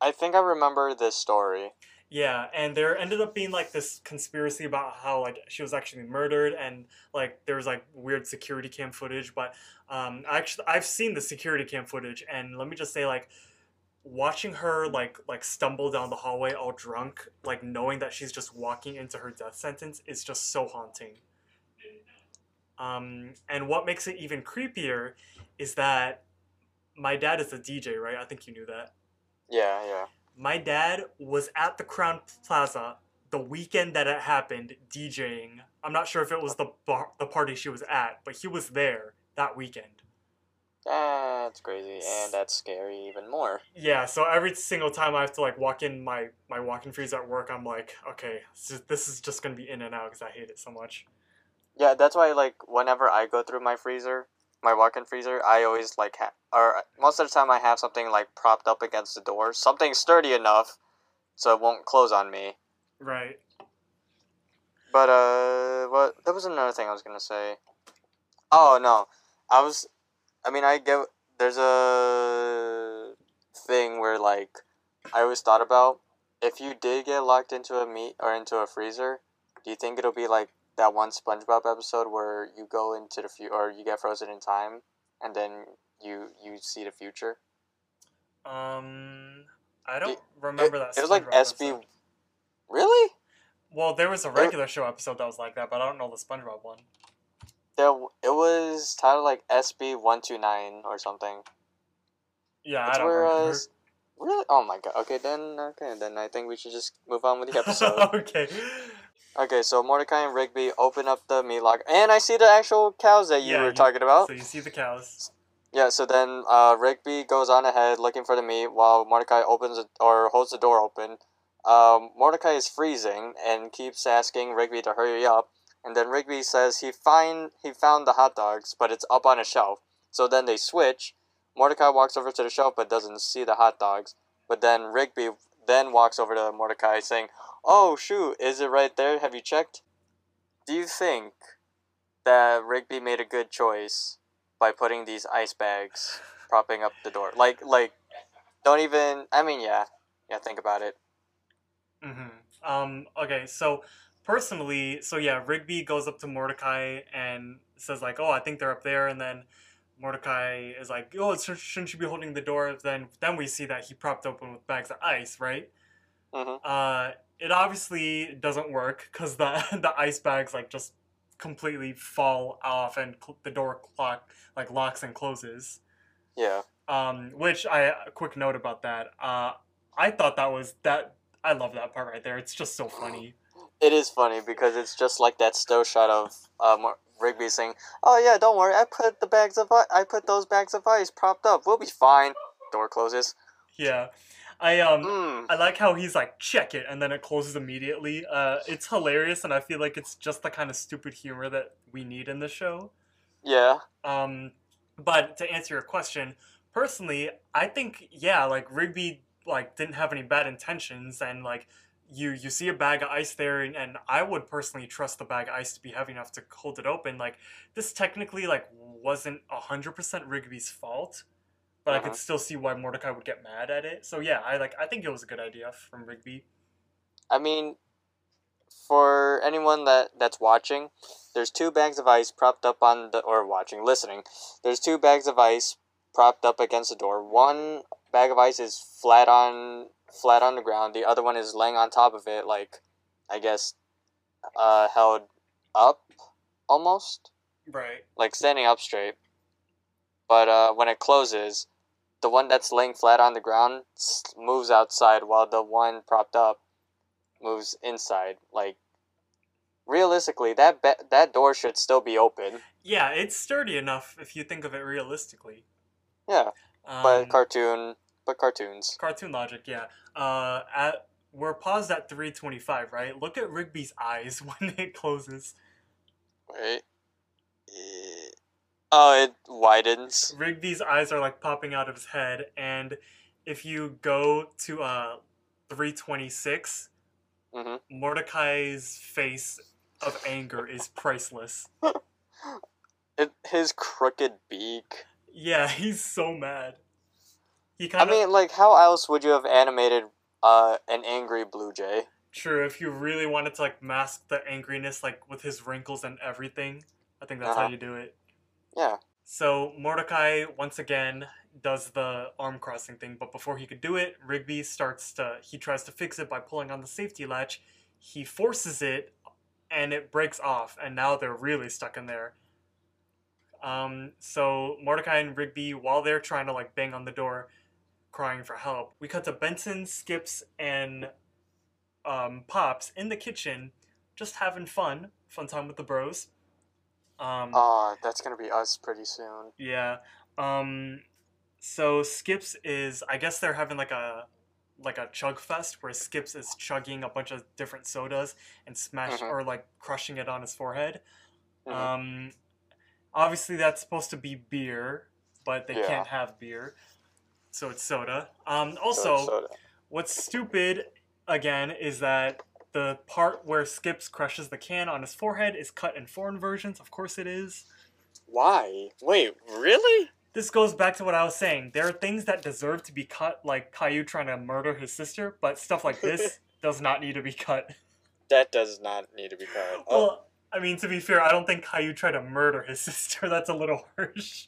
I think I remember this story.
yeah and there ended up being like this conspiracy about how like she was actually murdered and like there was like weird security cam footage but um actually i've seen the security cam footage and let me just say like watching her like like stumble down the hallway all drunk like knowing that she's just walking into her death sentence is just so haunting. Um and what makes it even creepier is that my dad is a dj right? I think you knew that
Yeah, yeah.
my dad was at the Crowne Plaza the weekend that it happened DJing. I'm not sure if it was the bar, the party she was at, but he was there that weekend.
Ah, that's crazy, and that's scary even more.
Yeah, so every single time I have to like walk in my my walk-in freezer at work, I'm like, okay, this is just gonna be in and out because I hate it so much.
Yeah, that's why like whenever I go through my freezer, my walk-in freezer, I always like ha- or most of the time I have something like propped up against the door, something sturdy enough so it won't close on me.
Right.
But uh, what? There was another thing I was gonna say. Oh no, I was. I mean, I get there's a thing where like I always thought about if you did get locked into a meat or into a freezer, do you think it'll be like that one SpongeBob episode where you go into the future or you get frozen in time and then you you see the future?
Um, I don't
It-
remember
it,
that.
It was like SB.
episode.
Really?
Well, there was a regular show episode that was like that, but I don't know the SpongeBob one.
There, it was titled like SB one two nine or something.
Yeah,
That's
I don't
where
remember.
uh, really. Oh my god. Okay, then okay, then I think we should just move on with the [LAUGHS] episode.
okay.
Okay, so Mordecai and Rigby open up the meat locker, and I see the actual cows that you
Yeah,
were
you-
talking about.
So you see the cows.
Yeah, so then uh, Rigby goes on ahead looking for the meat while Mordecai opens it or holds the door open. Um, Mordecai is freezing and keeps asking Rigby to hurry up. And then Rigby says he find he found the hot dogs, but it's up on a shelf. So then they switch. Mordecai walks over to the shelf but doesn't see the hot dogs. But then Rigby then walks over to Mordecai saying, "Oh shoot, is it right there? Have you checked?" Do you think that Rigby made a good choice by putting these ice bags propping up the door? Like like don't even I mean yeah. Yeah, think about it.
Mm-hmm. Um, okay, so personally, so yeah, Rigby goes up to Mordecai and says like, "Oh, I think they're up there," and then Mordecai is like, "Oh, sh- shouldn't you be holding the door?" Then then we see that he propped open with bags of ice, right?
Mhm.
Uh, it obviously doesn't work because the [LAUGHS] the ice bags like just completely fall off and cl- the door clock like locks and closes.
Yeah.
Um, which I a quick note about that. Uh, I thought that was that. I love that part right there. It's just so funny.
It is funny because it's just like that still shot of um, Rigby saying, "Oh yeah, don't worry. I put the bags of i- I put those bags of ice propped up. We'll be fine." Door closes.
Yeah, I um.
Mm.
I like how he's like check it and then it closes immediately. Uh, it's hilarious and I feel like it's just the kind of stupid humor that we need in the show.
Yeah.
Um, but to answer your question, personally, I think yeah, like Rigby like didn't have any bad intentions, and like you you see a bag of ice there, and, and I would personally trust the bag of ice to be heavy enough to hold it open. Like this technically like wasn't hundred percent Rigby's fault, but I
Uh-huh.
could still see why Mordecai would get mad at it. So yeah, I like I think it was a good idea from Rigby.
I mean, for anyone that that's watching, there's two bags of ice propped up on the or watching, listening. There's two bags of ice propped up against the door. One bag of ice is flat on flat on the ground. The other one is laying on top of it, like I guess uh, held up almost,
Right.
like standing up straight. But uh, when it closes, the one that's laying flat on the ground moves outside, while the one propped up moves inside. Like realistically, that be- that door should still be open.
Yeah, it's sturdy enough if you think of it realistically.
Yeah,
Um,
but cartoon, but cartoons.
Cartoon logic, yeah. Uh, at we're paused at three twenty five, right? Look at Rigby's eyes [LAUGHS] when it closes.
Right. Eh, Oh, it widens.
Rigby's eyes are like popping out of his head, and if you go to uh three twenty six,
Mhm.
Mordecai's face of anger is priceless. [LAUGHS]
It his crooked beak.
Yeah, [LAUGHS] he's so mad. He
I
kind of
mean, like, how else would you have animated uh an angry blue jay?
true. If you really wanted to like mask the angriness, like with his wrinkles and everything, I think that's how
Uh-huh.
you do it.
Yeah.
So Mordecai once again does the arm crossing thing, but before he could do it, Rigby starts to he tries to fix it by pulling on the safety latch. He forces it and it breaks off, and now they're really stuck in there. Um, so Mordecai and Rigby, while they're trying to like bang on the door, crying for help, we cut to Benson, Skips, and um, Pops in the kitchen, just having fun, fun time with the bros. Um,
Oh, that's gonna be us pretty soon.
yeah. Um so Skips is I guess they're having like a like a chug fest where Skips is chugging a bunch of different sodas and smash
Mhm.
or like crushing it on his forehead.
Mhm.
Um, obviously that's supposed to be beer, but they
Yeah.
can't have beer, so it's soda. Um,
So-
also,
soda.
what's stupid again is that the part where Skips crushes the can on his forehead is cut in foreign versions. Of course, it is.
Why? Wait, really?
This goes back to what I was saying. There are things that deserve to be cut, like Caillou trying to murder his sister, but stuff like this [LAUGHS] does not need to be cut.
That does not need to be cut. Oh, [LAUGHS]
Well, I mean, to be fair, I don't think Caillou tried to murder his [LAUGHS] sister. That's a little harsh.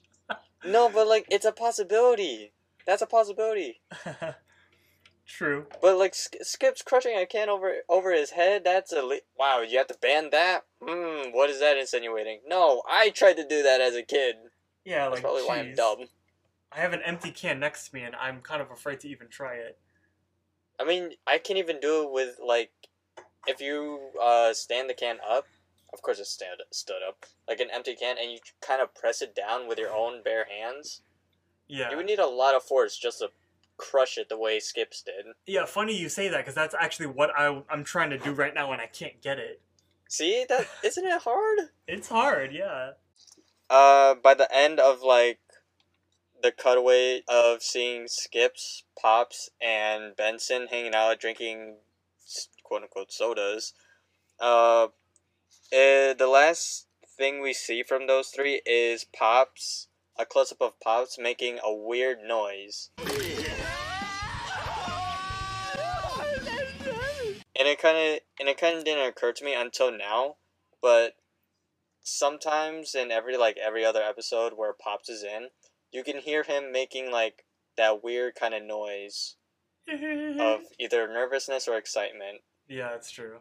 no, but like it's a possibility. That's a possibility.
True.
But like Skip's crushing a can over over his head. That's a wow. You have to ban that. Hmm. What is that insinuating? No, I tried to do that as a kid.
Yeah,
That's
like
probably why I'm dumb.
I have an empty can next to me, and I'm kind of afraid to even try it.
I mean, I can even do it with like, if you uh stand the can up. Of course, it stand stood up like an empty can, and you kind of press it down with your own bare hands.
Yeah.
You would need a lot of force just to crush it the way Skips did.
Yeah, funny you say that because that's actually what I, I'm trying to do right now, and I can't get it.
See that? [LAUGHS] Isn't it hard?
It's hard, yeah.
Uh, by the end of like the cutaway of seeing Skips, Pops, and Benson hanging out drinking quote unquote sodas, uh, eh, the last thing we see from those three is Pops, a close up of Pops making a weird noise. And it kind of and it kind of didn't occur to me until now, but sometimes in every like every other episode where Pops is in, you can hear him making like that weird kind of noise [LAUGHS] of either nervousness or excitement.
yeah, that's true.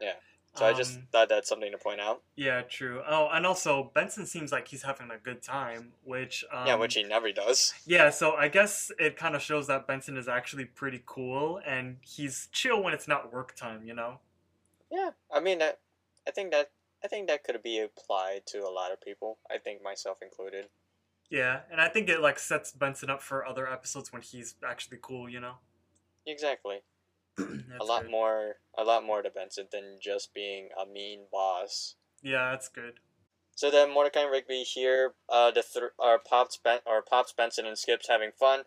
Yeah. So I just
Um,
thought that's something to point out.
Yeah, true. Oh, and also Benson seems like he's having a good time, which um,
yeah, which he never does. [LAUGHS]
yeah. So I guess it kind of shows that Benson is actually pretty cool, and he's chill when it's not work time. You know.
Yeah, I mean that. I think that I think that could be applied to a lot of people. I think myself included.
Yeah, and I think it like sets Benson up for other episodes when he's actually cool. You know.
Exactly. [CLEARS THROAT] a lot
good.
more. A lot more to Benson than just being a mean boss.
Yeah, that's good.
So then Mordecai and Rigby hear uh, the th- or Pops ben- or Pops Benson and Skips having fun.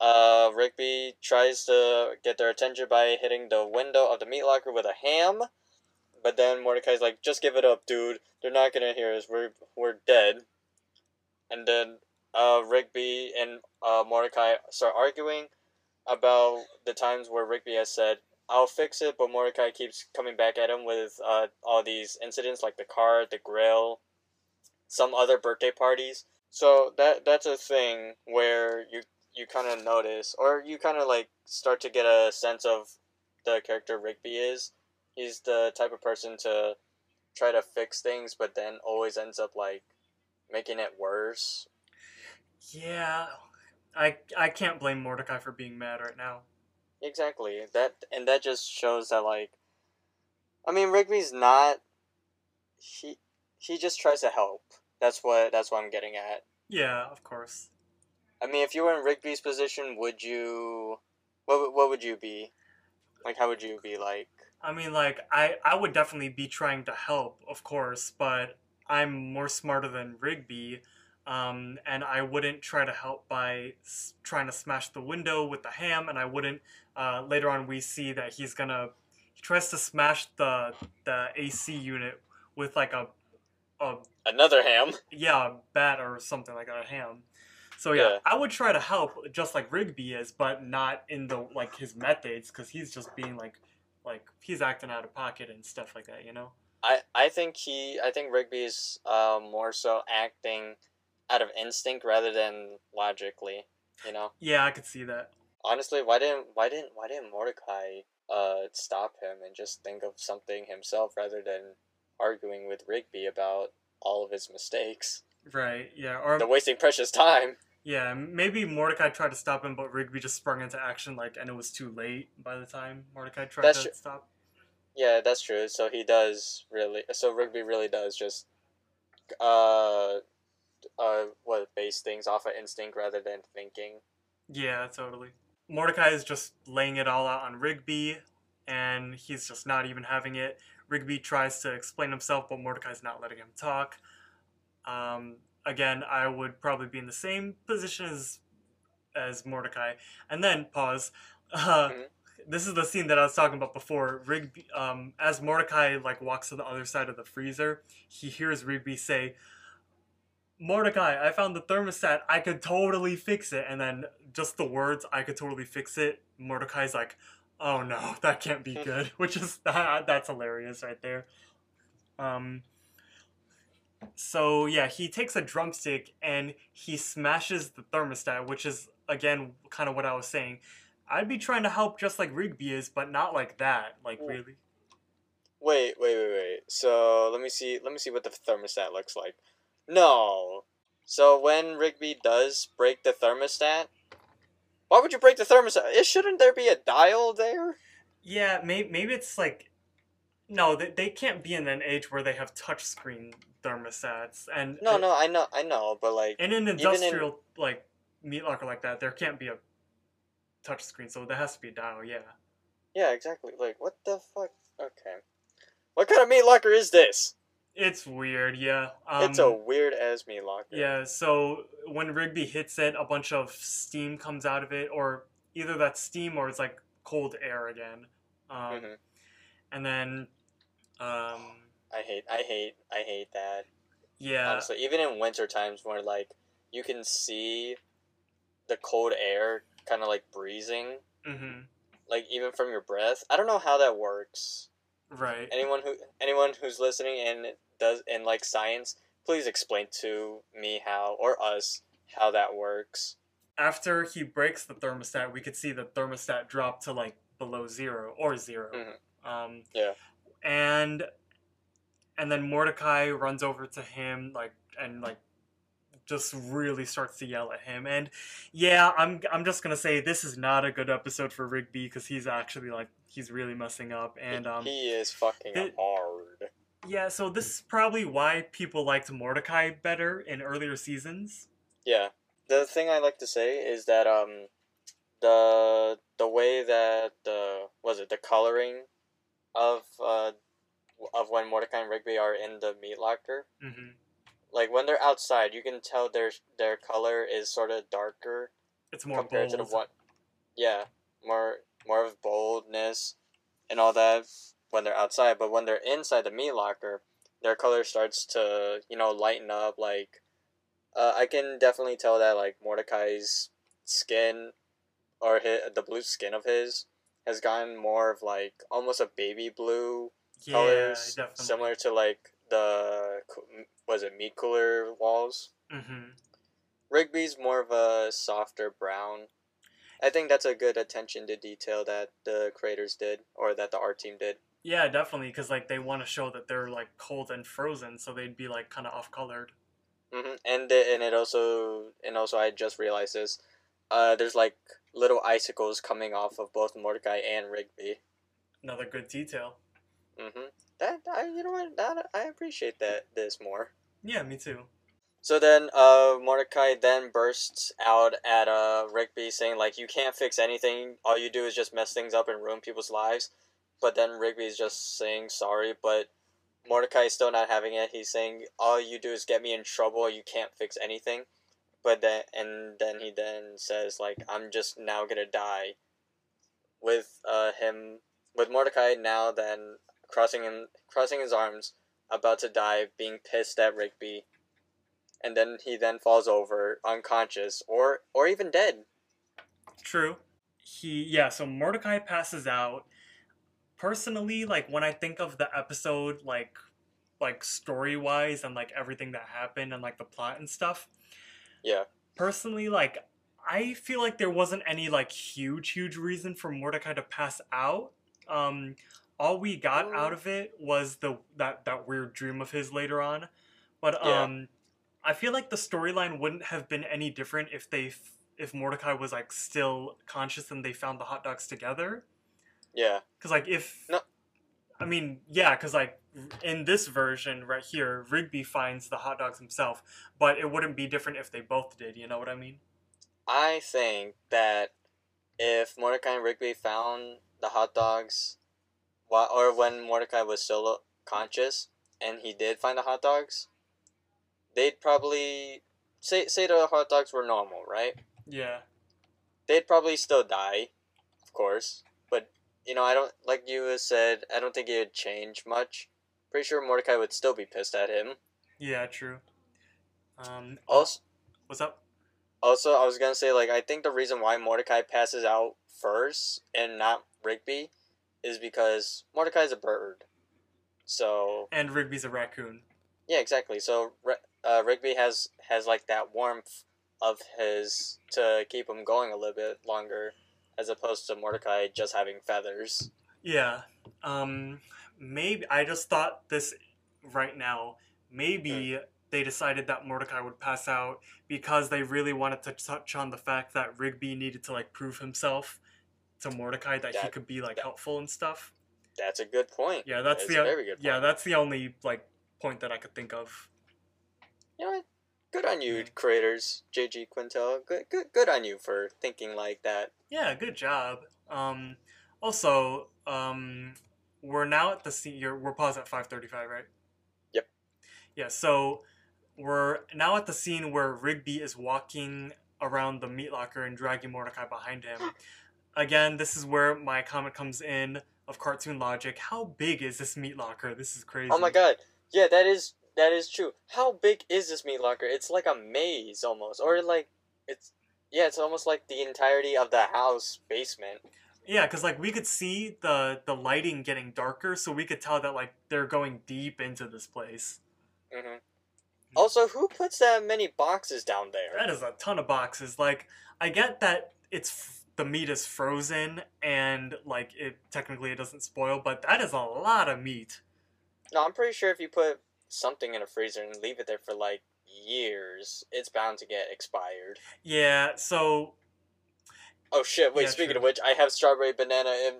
Uh, Rigby tries to get their attention by hitting the window of the meat locker with a ham, but then Mordecai's like, "Just give it up, dude. They're not gonna hear us. We're we're dead." And then uh, Rigby and uh, Mordecai start arguing about the times where Rigby has said, I'll fix it, but Mordecai keeps coming back at him with uh, all these incidents like the car, the grill, some other birthday parties. So that that's a thing where you you kind of notice, or you kind of like start to get a sense of the character Rigby is. He's the type of person to try to fix things, but then always ends up like making it worse.
Yeah, I I can't blame Mordecai for being mad right now.
Exactly. That and that just shows that like I mean Rigby's not he he just tries to help. That's what that's what I'm getting at.
Yeah, of course.
I mean if you were in Rigby's position, would you what what would you be? Like how would you be like?
I mean, like I I would definitely be trying to help, of course, but I'm more smarter than Rigby, um, and I wouldn't try to help by s- trying to smash the window with the ham, and I wouldn't. Uh, later on, we see that he's gonna he tries to smash the the AC unit with like a a
Another ham.
yeah, a bat or something like a ham. So yeah,
Yeah.
I would try to help just like Rigby is, but not in the like his methods because he's just being like like he's acting out of pocket and stuff like that, you know.
I, I think he I think Rigby's uh, more so acting out of instinct rather than logically, you know.
Yeah, I could see that.
honestly, why didn't why didn't why didn't Mordecai uh stop him and just think of something himself rather than arguing with Rigby about all of his mistakes?
Right. Yeah. Or
They're wasting precious time.
yeah, maybe Mordecai tried to stop him, but Rigby just sprung into action like, and it was too late by the time Mordecai tried
That's
to
tr-
stop.
Yeah, that's true. So he does really. So Rigby really does just uh uh what base things off of instinct rather than thinking.
Yeah, totally. Mordecai is just laying it all out on Rigby, and he's just not even having it. Rigby tries to explain himself, but Mordecai's not letting him talk. Um, again, I would probably be in the same position as as Mordecai. And then pause. [LAUGHS] Uh,
Mhm.
This is the scene that I was talking about before. Rigby, um, as Mordecai like walks to the other side of the freezer, he hears Rigby say, "Mordecai, I found the thermostat. I could totally fix it." And then just the words, "I could totally fix it." Mordecai's like, "Oh no, [LAUGHS] that can't be good," [LAUGHS] which is that's hilarious right there. Um, so yeah, he takes a drumstick and he smashes the thermostat, which is again kind of what I was saying. I'd be trying to help just like Rigby is, but not like that. Like
Ooh.
really.
Wait, wait, wait, wait. So let me see. Let me see what the thermostat looks like. No. So when Rigby does break the thermostat, why would you break the thermostat? It shouldn't there be a dial there?
Yeah, maybe maybe it's like no, they, they can't be in an age where they have touchscreen thermostats and
No, no, I know, I know, but like,
in an
in-
industrial like meat locker like that, there can't be a touchscreen, so there has to be a dial. Yeah.
yeah, exactly. Like, what the fuck? Okay. What kind of meat locker is this?
It's weird, yeah. Um,
it's a weird ass meat locker.
Yeah, so when Rigby hits it, a bunch of steam comes out of it, or either that's steam or it's like cold air again. Um,
Mhm.
And then, um,
I hate, I hate, I hate that.
yeah,
Honestly, even in winter times where like you can see the cold air kind of like breezing,
hmm
like even from your breath. I don't know how that works.
right.
Anyone who anyone who's listening and does in like science, please explain to me how or us how that works.
After he breaks the thermostat, we could see the thermostat drop to like below zero or 0
Mhm.
Um,
Yeah.
And and then Mordecai runs over to him like and like just really starts to yell at him and yeah i'm i'm just gonna say this is not a good episode for rigby because he's actually like he's really messing up and um
he is fucking
it-
hard.
Yeah so this is probably why people liked mordecai better in earlier seasons
Yeah. The thing I like to say is that um the the way that the was it the coloring of uh of when Mordecai and Rigby are in the meat locker,
hmm
like when they're outside, you can tell their their color is sort of darker
it's more
compared
bold
to the one. Yeah, more more of boldness and all that when they're outside, but when they're inside the meat locker, their color starts to you know lighten up. Like, uh, I can definitely tell that like Mordecai's skin or his, the blue skin of his has gotten more of like almost a baby blue
yeah
colors,
definitely
similar to like the was it meat cooler walls.
hmm
Rigby's more of a softer brown. I think that's a good attention to detail that the creators did, or that the art team did.
Yeah definitely because like they want to show that they're like cold and frozen so they'd be like kind of off colored
hmm And it, and it also and also I just realized this. Uh, there's like little icicles coming off of both Mordecai and Rigby.
another good detail
hmm That I you know what that I appreciate that this more.
yeah me too
So then, uh, Mordecai then bursts out at uh Rigby, saying like, "You can't fix anything. All you do is just mess things up and ruin people's lives." But then Rigby's just saying sorry, but Mordecai is still not having it. He's saying, "All you do is get me in trouble. You can't fix anything." But then, and then he then says like, "I'm just now gonna die." With uh him, with Mordecai now then crossing him crossing his arms, about to die, being pissed at Rigby and then he then falls over unconscious or or even dead.
True. He yeah, so Mordecai passes out. Personally, like when I think of the episode like like story wise and like everything that happened and like the plot and stuff,
Yeah.
personally like I feel like there wasn't any like huge huge reason for Mordecai to pass out. Um all we got
Mm.
out of it was the that that weird dream of his later on. But
Yeah.
um I feel like the storyline wouldn't have been any different if they f- if Mordecai was like still conscious and they found the hot dogs together.
Yeah.
Cuz like if
No.
I mean, yeah, cuz like in this version right here, Rigby finds the hot dogs himself, but it wouldn't be different if they both did, you know what I mean?
I think that if Mordecai and Rigby found the hot dogs why, or when Mordecai was still conscious and he did find the hot dogs, they'd probably say say the hot dogs were normal, right?
Yeah.
They'd probably still die, of course. You know, I don't like you said. I don't think it'd change much. Pretty sure Mordecai would still be pissed at him.
Yeah, true. Um,
Also,
what's up?
also, I was gonna say like I think the reason why Mordecai passes out first and not Rigby is because Mordecai's a bird. So
And Rigby's a raccoon.
yeah, exactly. So uh, Rigby has has like that warmth of his to keep him going a little bit longer, as opposed to Mordecai just having feathers.
Yeah. Um, maybe I just thought this right now. Maybe they decided that Mordecai would pass out because they really wanted to touch on the fact that Rigby needed to like prove himself to Mordecai that he could be like
that-
helpful and stuff.
That's a good point.
Yeah, that's
That
the
very good
yeah, that's the only like point that I could think of.
You know what? Good on you, creators, JG Quintel. Good, good, good on you for thinking like that.
Yeah, good job. Um, also, um, we're now at the scene. We're paused at five thirty-five, right?
Yep.
Yeah. So we're now at the scene where Rigby is walking around the meat locker and dragging Mordecai behind him. [GASPS] Again, this is where my comment comes in of cartoon logic. How big is this meat locker? This is crazy.
Oh my god. Yeah, that is that is true. How big is this meat locker? It's like a maze almost, or like it's yeah, it's almost like the entirety of the house basement.
Yeah, because like we could see the the lighting getting darker, so we could tell that like they're going deep into this place.
hmm Also, who puts that many boxes down there?
That is a ton of boxes. Like, I get that it's f- the meat is frozen and like it technically it doesn't spoil, but that is a lot of meat.
No, I'm pretty sure if you put something in a freezer and leave it there for like years, it's bound to get expired.
Yeah. So
Oh shit! Wait.
Yeah,
speaking
true.
of which, I have strawberry banana in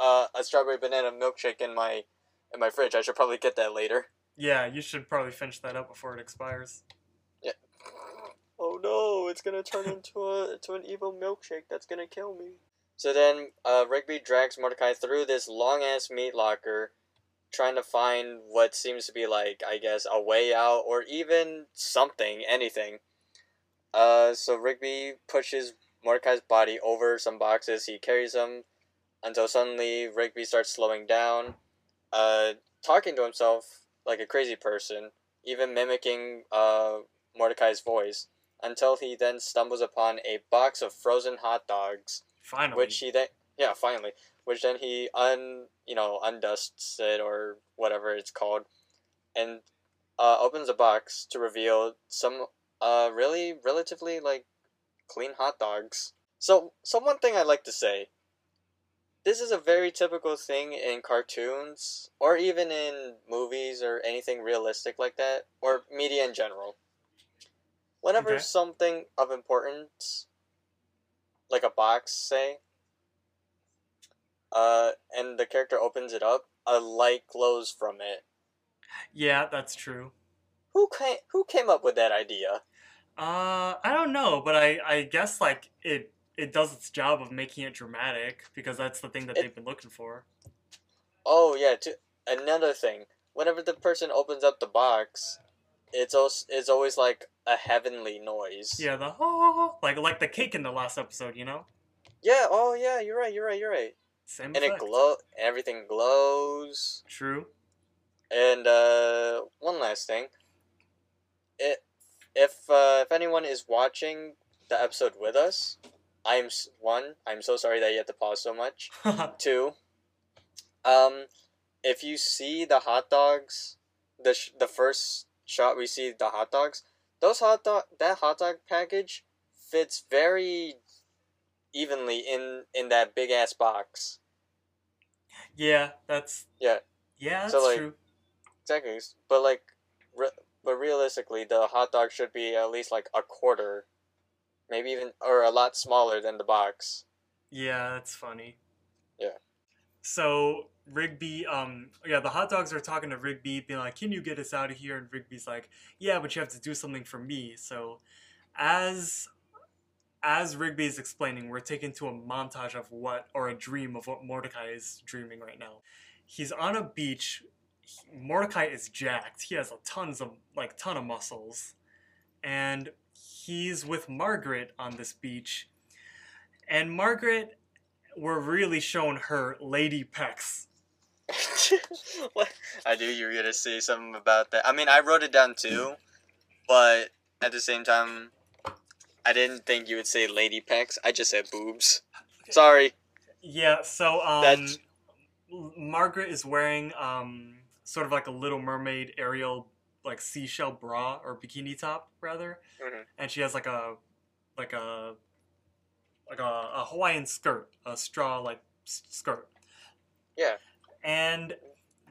uh, a strawberry banana milkshake in my in my fridge. I should probably get that later.
yeah, you should probably finish that up before it expires. Yeah.
Oh no! It's gonna turn [LAUGHS] into a to an evil milkshake that's gonna kill me. So then, uh, Rigby drags Mordecai through this long ass meat locker, trying to find what seems to be like, I guess, a way out or even something, anything. Uh, so Rigby pushes Mordecai's body over some boxes. He carries them until suddenly Rigby starts slowing down, uh, talking to himself like a crazy person, even mimicking uh, Mordecai's voice, until he then stumbles upon a box of frozen hot dogs,
Finally.
which he then yeah finally, which then he un you know undusts it or whatever it's called, and uh, opens a box to reveal some uh really relatively like clean hot dogs. So so one thing I like to say. This is a very typical thing in cartoons or even in movies or anything realistic like that or media in general. Whenever
Okay.
something of importance like a box say uh and the character opens it up, a light glows from it.
yeah, that's true.
Who came who came up with that idea?
Uh, I don't know, but I I guess like it it does its job of making it dramatic because that's the thing that
It-
they've been looking for.
Oh yeah, to, another thing. Whenever the person opens up the box, it's also it's always like a heavenly noise.
Yeah, the oh, [LAUGHS] like like the cake in the last episode, you know.
Yeah. Oh yeah. You're right. You're right. You're right.
Same
And it
effect.
glow. Everything glows.
True.
And uh, one last thing. It if uh, if anyone is watching the episode with us, I'm one. I'm so sorry that you had to pause so much. [LAUGHS] Two, um, if you see the hot dogs, the sh- the first shot we see the hot dogs, those hot dog that hot dog package fits very evenly in in that big ass box.
yeah, that's
Yeah.
yeah, that's
So, like,
true.
Exactly, but like, re- but realistically, the hot dog should be at least like a quarter, maybe even or a lot smaller than the box.
Yeah, that's funny.
Yeah.
So Rigby, um, yeah, the hot dogs are talking to Rigby, being like, "Can you get us out of here?" And Rigby's like, "Yeah, but you have to do something for me." So, as as Rigby is explaining, we're taken to a montage of what, or a dream of what Mordecai is dreaming right now. he's on a beach. Mordecai is jacked. He has a tons of like ton of muscles, and he's with Margaret on this beach. And Margaret, we're really showing her lady pecs.
I knew you were gonna say something about that. I mean, I wrote it down too, but at the same time, I didn't think you would say lady pecs. I just said boobs. Sorry.
Yeah. So um,
That's-
Margaret is wearing um sort of like a Little Mermaid Ariel like seashell bra or bikini top rather,
Mhm.
and she has like a like a like a, a Hawaiian skirt, a straw like s- skirt.
Yeah.
And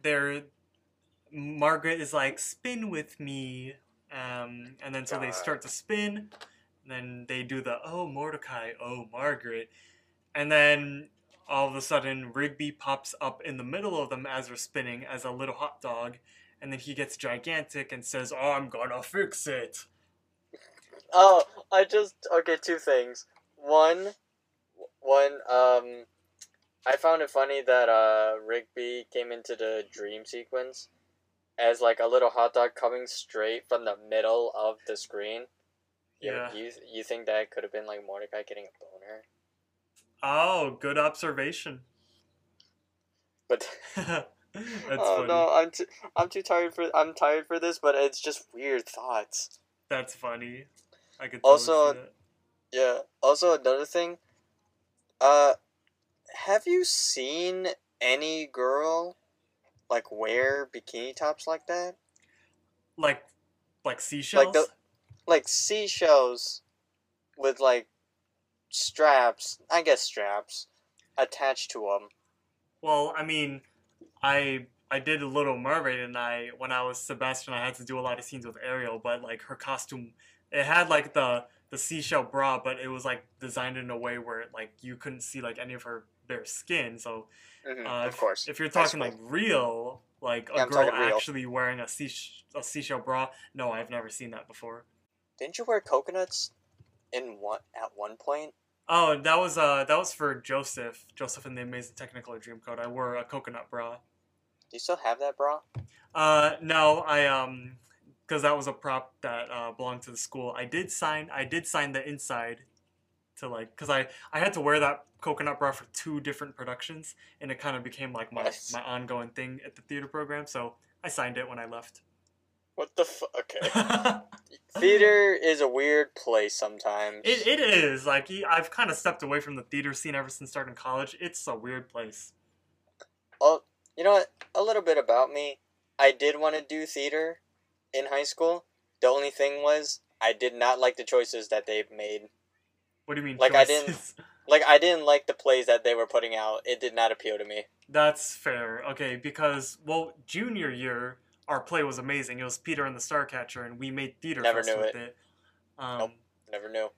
there, Margaret is like spin with me, um, and then so they start to spin. Then they do the oh Mordecai, oh Margaret, and then all of a sudden Rigby pops up in the middle of them as they're spinning as a little hot dog, and then he gets gigantic and says, "Oh, I'm gonna fix it."
Oh, I just okay. Two things. One, one. Um, I found it funny that uh Rigby came into the dream sequence as like a little hot dog coming straight from the middle of the screen. You-
Yeah.
You you think that could have been like Mordecai getting a boner?
Oh, good observation. [LAUGHS]
But [LAUGHS]
That's
oh
funny.
no, I'm too I'm too tired for I'm tired for this. But it's just weird thoughts.
That's funny. I could totally
Also,
see.
Yeah. Also, another thing. Uh, have you seen any girl like wear bikini tops like that?
like like seashells.
the- Like seashells with like straps. I guess straps attached to them.
Well, I mean, I I did a Little Mermaid, and I when I was Sebastian, I had to do a lot of scenes with Ariel, but like her costume, it had like the the seashell bra, but it was like designed in a way where like you couldn't see like any of her bare skin. So
Mhm,
uh,
of
if,
course.
if you're talking like real, like a
Yeah, I'm
girl actually wearing a sea a seashell bra, no, I've never seen that before.
Didn't you wear coconuts in one at one point?
Oh, that was uh that was for Joseph, Joseph in the Amazing Technicolor Dreamcoat. I wore a coconut bra.
Do you still have that bra?
Uh, no, I um, because that was a prop that uh, belonged to the school. I did sign. I did sign the inside to like, because I I had to wear that coconut bra for two different productions, and it kind of became like my
Nice.
my ongoing thing at the theater program. So I signed it when I left.
What the fu- Okay. [LAUGHS] Theater is a weird place sometimes.
It, it is like I've kind of stepped away from the theater scene ever since starting college. It's a weird place.
Oh, you know what? A little bit about me. I did want to do theater in high school. The only thing was I did not like the choices that they made.
What do you mean?
Like, I didn't- [LAUGHS] Like I didn't like the plays that they were putting out. It did not appeal to me.
That's fair. Okay, because well, junior year our play was amazing. It was Peter and the Starcatcher, and we made theater
Never
fest with
it.
it. Um,
Nope. Never knew.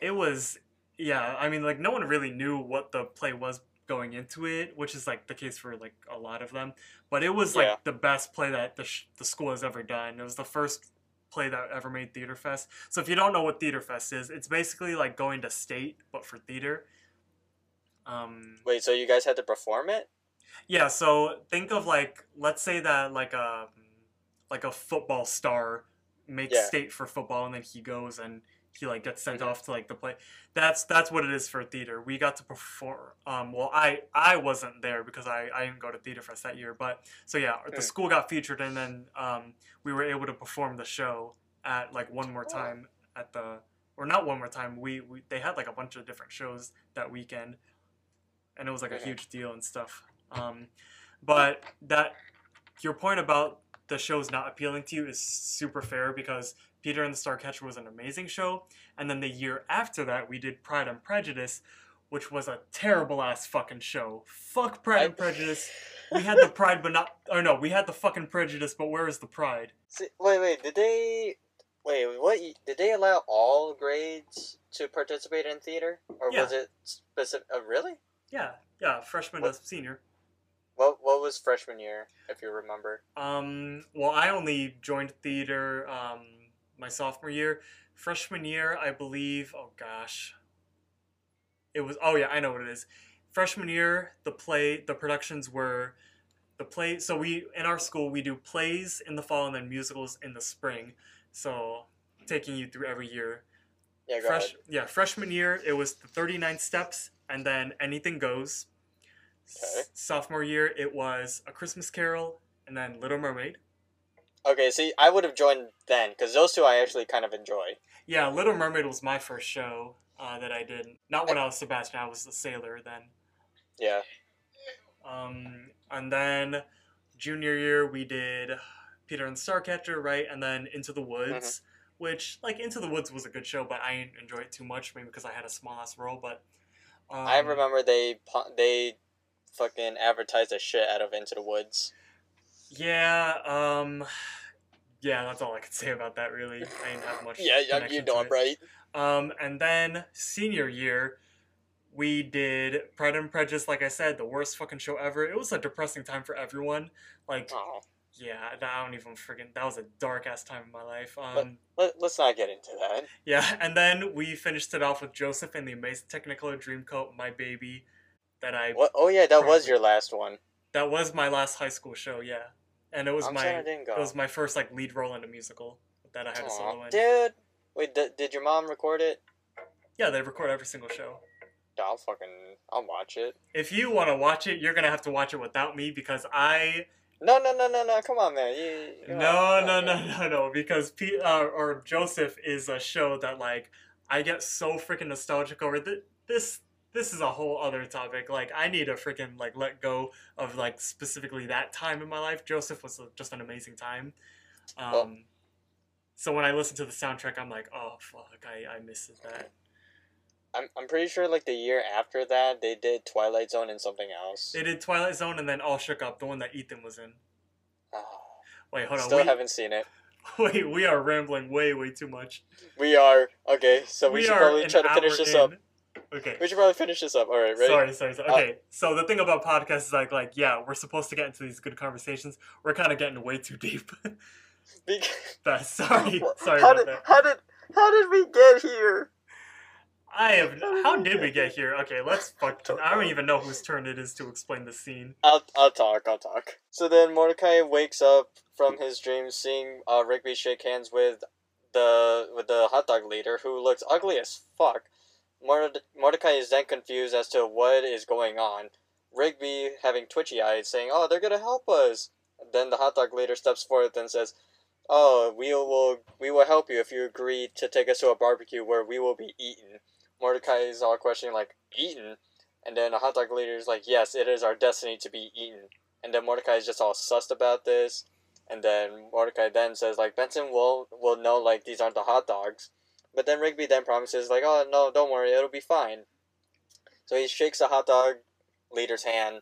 It was, yeah. I mean, like no one really knew what the play was going into it, which is like the case for like a lot of them. But it was like
Yeah.
the best play that the sh- the school has ever done. It was the first play that ever made Theater Fest. So if you don't know what Theater Fest is, it's basically like going to state but for theater. Um,
Wait, so you guys had to perform it?
yeah, so think of like let's say that like a like a football star makes
Yeah.
state for football and then he goes and he like gets sent
Mhm.
off to like the play. That's that's what it is for theater. We got to perform um well I I wasn't there because I I didn't go to Theater Fest that year, but so yeah, the
Mm.
school got featured and then um we were able to perform the show at like one more
Oh.
time at the or not one more time. We, we they had like a bunch of different shows that weekend and it was like a
Mhm.
huge deal and stuff. Um, but that your point about the show's not appealing to you is super fair because Peter and the Starcatcher was an amazing show, and then the year after that we did Pride and Prejudice, which was a terrible ass fucking show. Fuck Pride and Prejudice. We had the [LAUGHS] Pride, but not. Or no, we had the fucking Prejudice, but where is the Pride?
See, wait, wait. Did they? Wait, what? Did they allow all grades to participate in theater, or
Yeah.
was it specific? Uh, really?
Yeah, yeah, freshman
What-
to senior.
What What was freshman year, if you remember?
Um, well, I only joined theater um, my sophomore year. Freshman year, I believe. Oh gosh, it was. Oh yeah, I know what it is. Freshman year, the play, the productions were the play. So we in our school we do plays in the fall and then musicals in the spring. So taking you through every year.
Yeah,
Fresh,
ahead.
yeah, freshman year it was the 39 steps and then anything goes.
Okay.
Sophomore year it was a Christmas Carol and then Little Mermaid.
Okay, see, I would have joined then because those two I actually kind of enjoy.
Yeah, Little Mermaid was my first show uh, that I did. Not when I was Sebastian, I was a sailor then.
Yeah.
Um, and then junior year we did Peter and the Starcatcher, right? And then Into the Woods, which like Into the Woods was a good show, but I didn't enjoy it too much, maybe because I had a small ass role. But um,
I remember they they fucking advertise the shit out of Into the Woods.
Yeah, um, yeah, that's all I could [LAUGHS] say about that. Really, I didn't have much.
Yeah, yeah, you know. I'm right.
Um, and then senior year, we did Pride and Prejudice. Like I said, the worst fucking show ever. It was a depressing time for everyone. Like,
Oh,
yeah, I don't even freaking. That was a dark ass time in my life. Um,
let, let's not get into that.
yeah, [LAUGHS] and then we finished it off with Joseph and the Amazing Technicolor Dreamcoat, my baby. That I
What? Oh yeah, that was your last one.
that was my last high school show. Yeah, and it was
I'm
my
sad I didn't go.
it was my first like lead role in a musical that I had a solo in.
dude. Wait, d- did your mom record it?
Yeah, they record every single show.
I'll fucking, I'll watch it.
If you want to watch it, you're gonna have to watch it without me because I
No, no, no, no, no. Come on, man. You, you
no no no no no because Pete uh, or Joseph is a show that like I get so freaking nostalgic over th- this. This is a whole other topic. Like I need to freaking like let go of like specifically that time in my life. Joseph was just an amazing time. Um,
Well-
so when I listen to the soundtrack, I'm like, oh fuck, I I miss that.
I'm, I'm pretty sure like the year after that they did Twilight Zone and something else.
They did Twilight Zone and then All Shook Up, the one that Ethan was in.
Ah,
Wait, hold on.
Still
we,
haven't seen it. [LAUGHS]
wait, we are rambling way way too much.
We are okay, so we, should probably try to finish this
in.
up.
Okay.
We should probably finish this up. All right, ready?
Sorry, sorry, sorry.
Uh,
Okay, so the thing about podcasts is like, like, yeah, we're supposed to get into these good conversations. We're kind of getting way too deep. [LAUGHS]
Bec-
But sorry, [LAUGHS] sorry
how
about
did
that.
how did how did we get here?
I have. How did we get here? Okay, let's [LAUGHS] fuck. I don't even know whose turn it is to explain the scene.
I'll I'll talk. I'll talk. So then Mordecai wakes up from his dream, seeing uh, Rigby shake hands with the with the hot dog leader, who looks ugly as fuck. Morde- Mordecai is then confused as to what is going on. Rigby, having twitchy eyes, saying, "Oh, they're gonna help us." Then the hot dog leader steps forth and says, "Oh, we will we will help you if you agree to take us to a barbecue where we will be eaten." Mordecai is all questioning, like, "Eaten?" And then the hot dog leader is like, "Yes, it is our destiny to be eaten." And then Mordecai is just all sussed about this. And then Mordecai then says, like, Benson will will know like these aren't the hot dogs. But then Rigby then promises, like, oh no, don't worry, it'll be fine. So he shakes the hot dog leader's hand,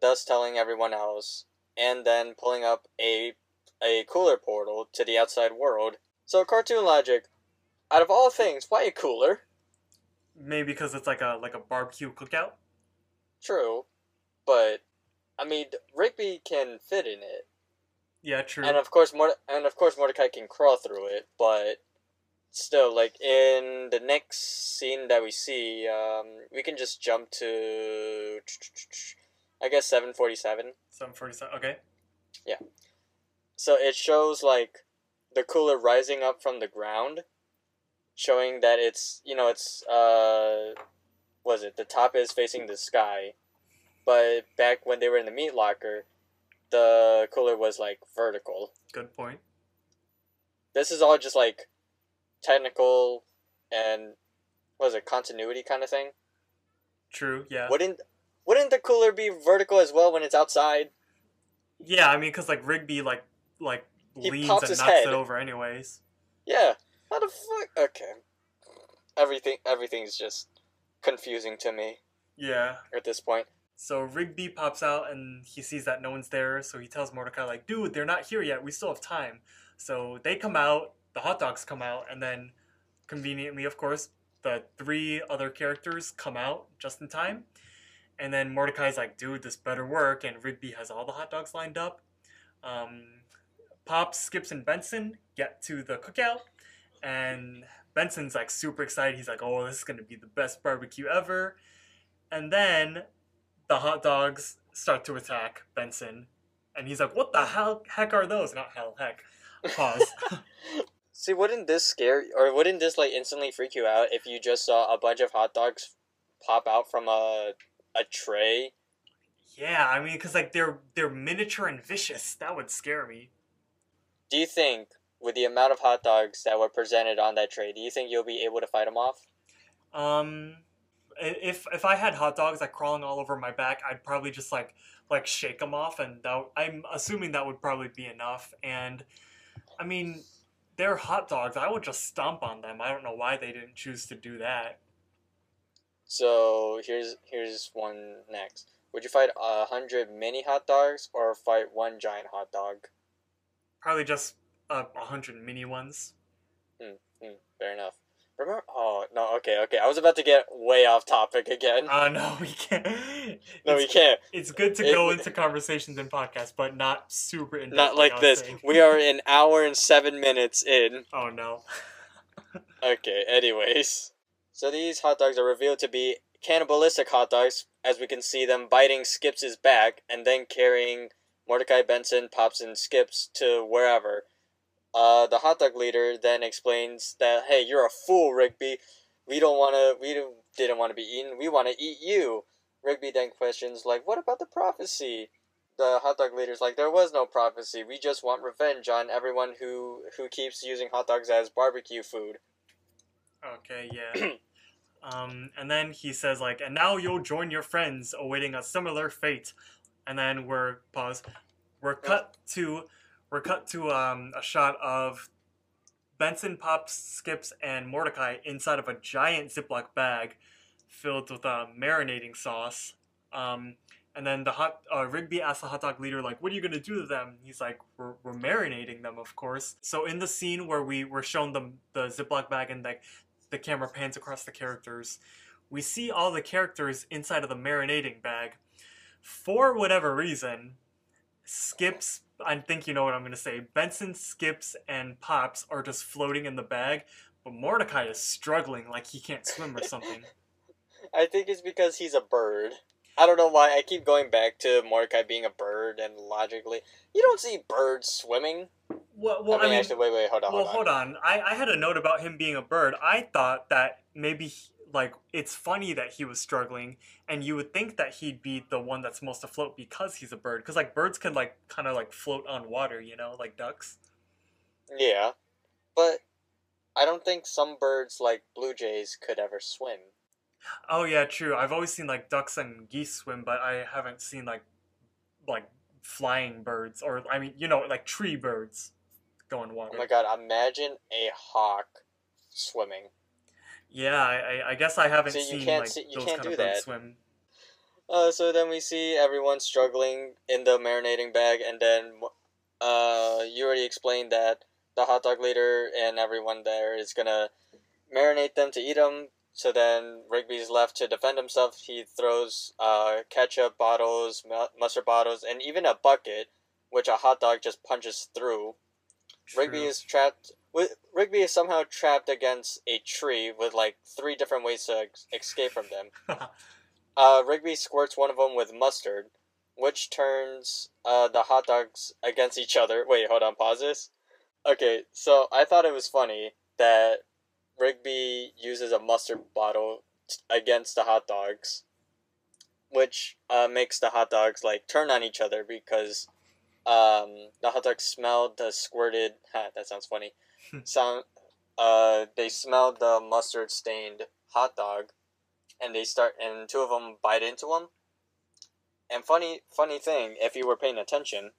thus telling everyone else, and then pulling up a a cooler portal to the outside world. So cartoon logic, out of all things, why a cooler?
Maybe because it's like a like a barbecue cookout.
True, but I mean Rigby can fit in it.
Yeah, true.
and of course Morde- and of course Mordecai can crawl through it, but still, like in the next scene that we see, um, we can just jump to I guess seven forty seven.
Seven forty-seven. Okay. Yeah.
So it shows like the cooler rising up from the ground, showing that it's you know it's uh, was it the top is facing the sky, but back when they were in the meat locker, the cooler was like vertical.
Good point.
this is all just like technical and what is it continuity kind of thing
True. Yeah.
wouldn't wouldn't the cooler be vertical as well when it's outside
Yeah, I mean, because like Rigby like like
He
leans
pops
and knocks
head.
it over anyways.
yeah how the fuck okay everything everything's just confusing to me
Yeah.
at this point
So Rigby pops out and he sees that no one's there, so he tells Mordecai like, "Dude, they're not here yet. We still have time." So they come out, the hot dogs come out, and then conveniently, of course, the three other characters come out just in time. And then Mordecai's like, "Dude, this better work." And Rigby has all the hot dogs lined up. Um, Pop, Skips, and Benson get to the cookout, and Benson's like super excited. He's like, "Oh, this is gonna be the best barbecue ever." And then the hot dogs start to attack Benson, And he's like, "What the hell heck are those?" Not hell heck. Pause. [LAUGHS]
See, wouldn't this scare or wouldn't this like instantly freak you out if you just saw a bunch of hot dogs pop out from a a tray?
yeah, I mean, cause like they're they're miniature and vicious. That would scare me.
Do you think with the amount of hot dogs that were presented on that tray, do you think you'll be able to fight them off?
Um, if if I had hot dogs like crawling all over my back, I'd probably just like like shake them off, and that, I'm assuming that would probably be enough. And I mean, they're hot dogs. I would just stomp on them. I don't know why they didn't choose to do that.
So here's here's one next. Would you fight a hundred mini hot dogs or fight one giant hot dog?
Probably just uh, a hundred mini ones.
Hmm, fair enough. Remember? Oh no. Okay, okay. I was about to get way off topic again.
Uh no, we can't.
no, we
it's,
can't.
it's good to
It-
go into conversations and podcasts, but not super in
Not like this. We are an hour and seven minutes in. [LAUGHS]
Oh no. [LAUGHS]
Okay, anyways. So these hot dogs are revealed to be cannibalistic hot dogs, as we can see them biting Skips' back and then carrying Mordecai Benson, Pops, and Skips to wherever. Uh, the hot dog leader then explains that, hey, you're a fool, Rigby. We don't want to, we didn't want to be eaten. We want to eat you. Rigby then questions, like, what about the prophecy? The hot dog leader's like, there was no prophecy. We just want revenge on everyone who, who keeps using hot dogs as barbecue food.
Okay, yeah. [CLEARS THROAT] um, and then he says like, and now you'll join your friends awaiting a similar fate. And then we're pause. We're cut to we're cut to um, a shot of Benson, Pops, Skips, and Mordecai inside of a giant Ziploc bag filled with uh, marinating sauce. Um, and then the hot uh, Rigby asks the hot dog leader like, "What are you gonna do to them?" He's like, "We're, we're marinating them, of course." So in the scene where we were shown the the Ziploc bag and like the camera pans across the characters, we see all the characters inside of the marinating bag. For whatever reason, Skips, I think you know what I'm going to say, Benson, Skips, and Pops are just floating in the bag, but Mordecai is struggling like he can't swim or something. [LAUGHS]
I think it's because he's a bird. I don't know why. I keep going back to Mordecai being a bird, and logically, you don't see birds swimming.
Well, well
I mean,
I mean,
actually, wait, wait, hold on,
well,
hold on.
hold on. I, I had a note about him being a bird. I thought that maybe he- like it's funny that he was struggling, and you would think that he'd be the one that's most afloat because he's a bird. Because like birds can like kind of like float on water, you know, like ducks.
Yeah, but I don't think some birds like blue jays could ever swim.
Oh yeah, true. I've always seen like ducks and geese swim, but I haven't seen like like flying birds or I mean, you know, like tree birds go in water.
Oh my god! Imagine a hawk swimming.
Yeah, I, I- guess I haven't
So you
seen
can't
like
see- you
those
can't
kind
do
of
that.
swim.
Uh, so then we see everyone struggling in the marinating bag, and then uh, you already explained that the hot dog leader and everyone there is gonna marinate them to eat them. So then Rigby's left to defend himself. He throws uh, ketchup bottles, mustard bottles, and even a bucket, which a hot dog just punches through. Rigby is trapped. With, Rigby is somehow trapped against a tree with like three different ways to ex- escape from them. [LAUGHS] Uh, Rigby squirts one of them with mustard, which turns uh, the hot dogs against each other. Wait, hold on, pause this. Okay, so I thought it was funny that Rigby uses a mustard bottle t- against the hot dogs, which uh, makes the hot dogs like turn on each other because um, the hot dog smelled the squirted. [LAUGHS] Ha, that sounds funny. [LAUGHS] Sound. Uh, they smelled the mustard stained hot dog and they start and two of them bite into him. And funny funny thing, if you were paying attention,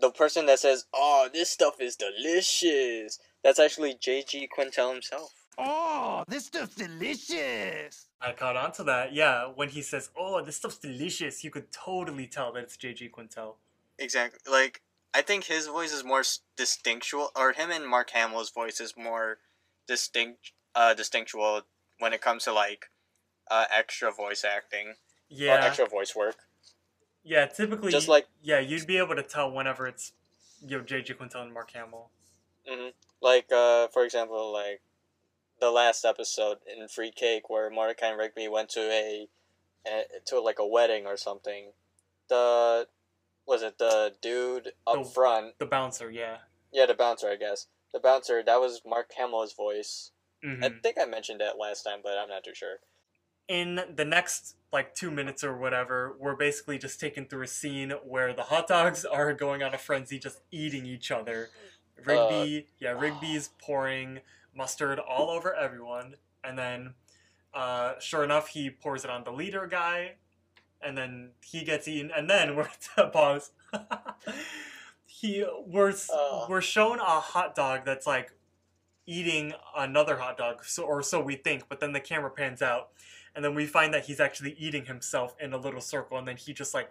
the person that says, "Oh, this stuff is delicious," that's actually J.G. Quintel himself.
Oh, this stuff's delicious.
I caught on to that. Yeah, when he says, "Oh, this stuff's delicious," you could totally tell that it's JG Quintel.
Exactly. Like I think his voice is more distinctual, or him and Mark Hamill's voice is more distinct, uh, distinctual when it comes to like uh, extra voice acting or
Yeah,
extra voice work.
yeah. Typically,
Just like
yeah, you'd be able to tell whenever it's you know JG Quintel and Mark Hamill.
hmm Like, uh, for example, like the last episode in Free Cake where Mordecai and Rigby went to a, a to like a wedding or something. The was it the dude up
The-
front?
The bouncer, yeah.
Yeah, the bouncer, I guess. The bouncer, that was Mark Hamill's voice.
hmm
I think I mentioned that last time, but I'm not too sure.
in the next like two minutes or whatever, we're basically just taken through a scene where the hot dogs [LAUGHS] are going on a frenzy, just eating each other. Rigby, yeah, Rigby's pouring mustard all over everyone, and then, uh, sure enough, he pours it on the leader guy, and then he gets eaten, and then [LAUGHS] we're at pause. [LAUGHS] he we're
Uh.
we're shown a hot dog that's like eating another hot dog, so or so we think, but then the camera pans out, and then we find that he's actually eating himself in a little circle, and then he just like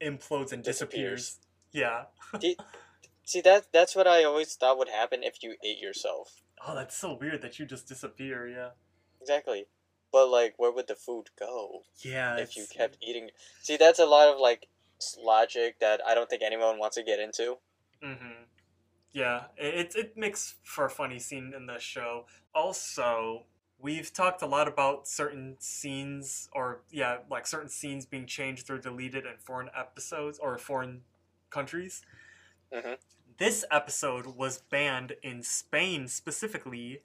implodes and disappears. Yeah. [LAUGHS]
See, that that's what I always thought would happen if you ate yourself.
Oh, that's so weird that you just disappear. Yeah.
Exactly. But, like, where would the food go
Yeah.
if you kept eating? See, that's a lot of, like, logic that I don't think anyone wants to get into.
Mm-hmm. Yeah, it, it it makes for a funny scene in the show. Also, we've talked a lot about certain scenes, or yeah, like certain scenes being changed or deleted in foreign episodes or foreign countries.
Mhm.
This episode was banned in Spain specifically,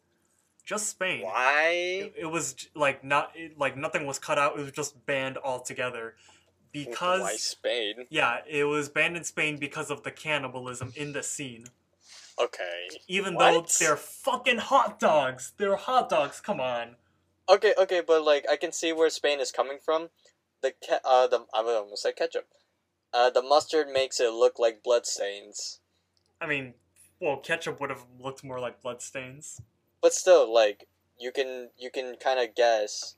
just Spain.
Why?
It, it was like not it, like nothing was cut out. It was just banned altogether because
Why Spain?
yeah, it was banned in Spain because of the cannibalism in the scene.
Okay.
Even though they're fucking hot dogs. They're hot dogs, come on.
Okay, okay, but like I can see where Spain is coming from. The ke- uh the I would almost say ketchup. Uh, the mustard makes it look like blood stains,
I mean, well, ketchup would have looked more like bloodstains.
But still, like you can you can kind of guess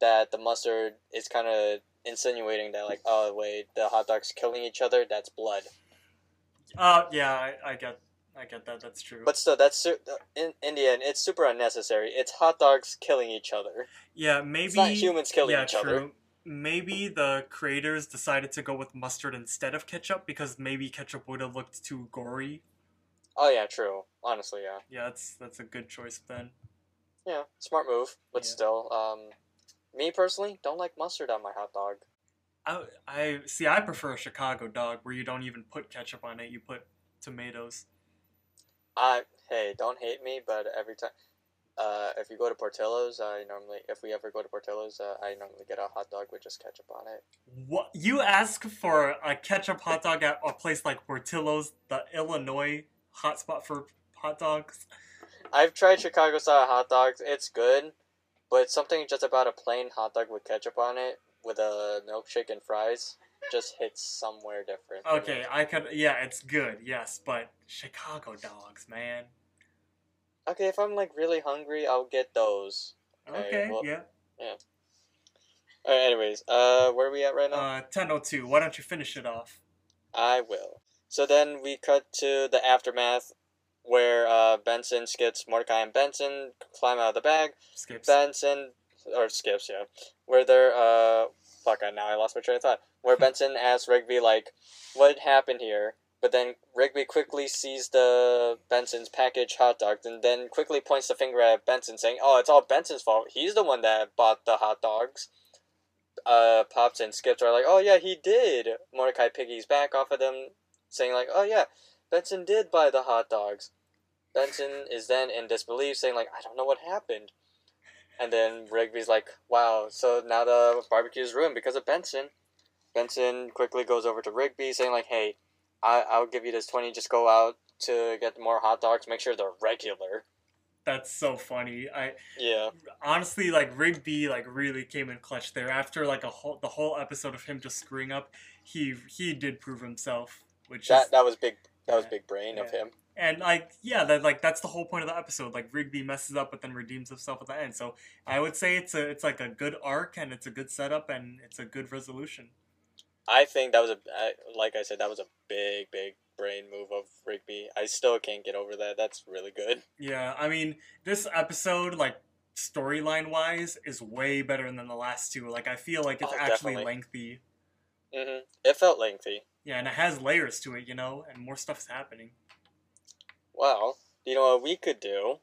that the mustard is kind of insinuating that like oh wait the hot dogs killing each other that's blood.
Uh, yeah, I, I get, I get that. That's true.
But still, that's su- in in the end it's super unnecessary. It's hot dogs killing each other.
yeah, maybe
It's not humans killing
yeah,
each
true.
other.
Maybe the creators decided to go with mustard instead of ketchup because maybe ketchup would have looked too gory.
Oh yeah, true. Honestly, yeah.
Yeah, that's that's a good choice then.
Yeah, smart move, but
Yeah.
still, um, me personally don't like mustard on my hot dog.
I, I see. I prefer a Chicago dog where you don't even put ketchup on it. You put tomatoes.
I hey, don't hate me, but every time, uh, if you go to Portillo's, I normally, if we ever go to Portillo's, uh, I normally get a hot dog with just ketchup on it.
What you ask for a ketchup hot dog at a place like Portillo's, the Illinois hotspot for hot dogs?
I've tried Chicago style hot dogs. It's good, but something just about a plain hot dog with ketchup on it with a milkshake and fries just hits somewhere different. me.
Okay, I could. Yeah, it's good. Yes, but Chicago dogs, man.
Okay, if I'm like really hungry, I'll get those. Okay,
Okay,
well-
yeah.
Alright, anyways, uh, where are we at right now?
Uh, ten oh two. Why don't you finish it off?
I will. So then we cut to the aftermath where uh, Benson, Skips, Mordecai, and Benson climb out of the bag.
Skips.
Benson, or Skips, yeah. Where they're, uh, fuck, I now I lost my train of thought. Where [LAUGHS] Benson asks Rigby, like, what happened here? But then Rigby quickly sees the Benson's package hot dog and then quickly points the finger at Benson, saying, oh, it's all Benson's fault. He's the one that bought the hot dogs. Uh, Pops and Skips are like, oh, yeah, he did. Mordecai piggies back off of them, saying, like, oh, yeah, Benson did buy the hot dogs. Benson is then in disbelief, saying, like, I don't know what happened. And then Rigby's like, wow, so now the barbecue is ruined because of Benson. Benson quickly goes over to Rigby, saying, like, hey, I- I'll give you this 20, just go out to get more hot dogs, make sure they're regular.
That's so funny. I
Yeah.
honestly like Rigby like really came in clutch there after like a whole the whole episode of him just screwing up. He he did prove himself, which
That,
is
that was big. That was
Yeah.
big brain of him.
and like yeah that like that's the whole point of the episode. Like Rigby messes up but then redeems himself at the end. So I would say it's a it's like a good arc and it's a good setup and it's a good resolution.
I think that was a, like I said, that was a big, big brain move of Rigby. I still can't get over that. That's really good.
Yeah, I mean this episode like storyline wise is way better than the last two. Like I feel like it's
Oh,
actually
definitely.
lengthy.
hmm It felt lengthy.
Yeah, and it has layers to it, you know, and more stuff's happening.
Well, you know what we could do?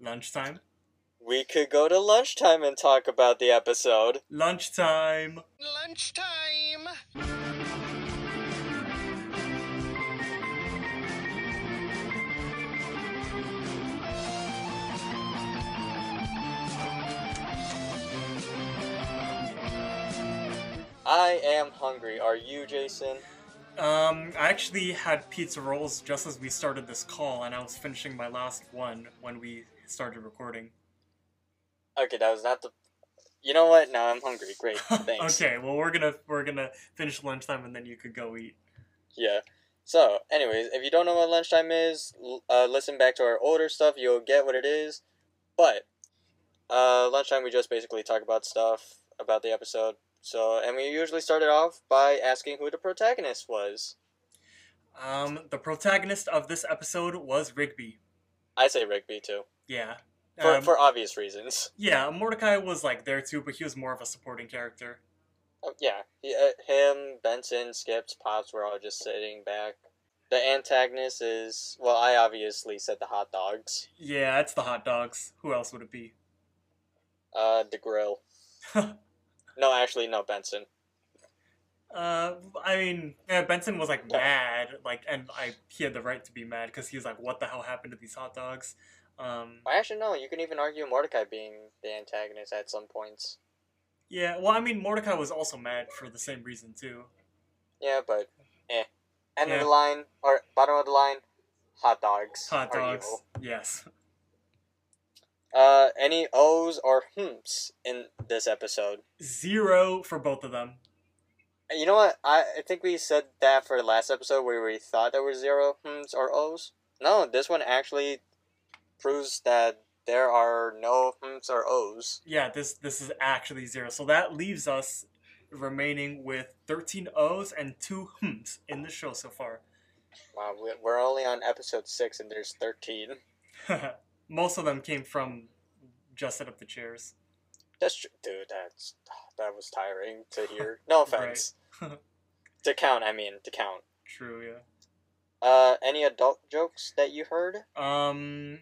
Lunchtime?
We could go to lunchtime and talk about the episode.
Lunchtime!
Lunchtime!
I am hungry. Are you, Jason?
Um, I actually had pizza rolls just as we started this call, and I was finishing my last one when we started recording.
Okay, that was not the. You know what? Now I'm hungry. Great, [LAUGHS] thanks.
okay, well we're gonna we're gonna finish lunchtime and then you could go eat.
Yeah. So, anyways, if you don't know what lunchtime is, uh, listen back to our older stuff. You'll get what it is. But uh, lunchtime, we just basically talk about stuff about the episode. So, and we usually started off by asking who the protagonist was.
Um, the protagonist of this episode was Rigby.
I say Rigby too,
Yeah.
for
Um,
for obvious reasons.
yeah, Mordecai was like there too, but he was more of a supporting character.
Uh, yeah, he, uh, him, Benson, Skips, Pops were all just sitting back. The antagonist is well, I obviously said the hot dogs.
Yeah, it's the hot dogs. Who else would it be?
Uh, the grill. [LAUGHS] No, actually, no, Benson.
Uh, I mean, yeah, Benson was like mad, like, and I he had the right to be mad because he was like, "What the hell happened to these hot dogs?" Um,
Well, actually, no. You can even argue Mordecai being the antagonist at some points.
yeah, well, I mean, Mordecai was also mad for the same reason too.
Yeah, but eh. End of the line or bottom of the line, hot dogs.
Hot dogs,
evil.
yes.
Uh, any O's or hmps in this episode?
Zero for both of them.
You know what? I, I think we said that for the last episode where we thought there were zero hmps or O's. No, this one actually proves that there are no hmps or O's.
Yeah, this this is actually zero. So that leaves us remaining with 13 O's and two hms in the show so far.
Wow, we're only on episode six and there's thirteen. [LAUGHS]
Most of them came from just set up the chairs.
That's true, dude. That's that was tiring to hear. No [LAUGHS] offense. [LAUGHS] to count, I mean to count.
True, yeah.
Uh, any adult jokes that you heard?
Um,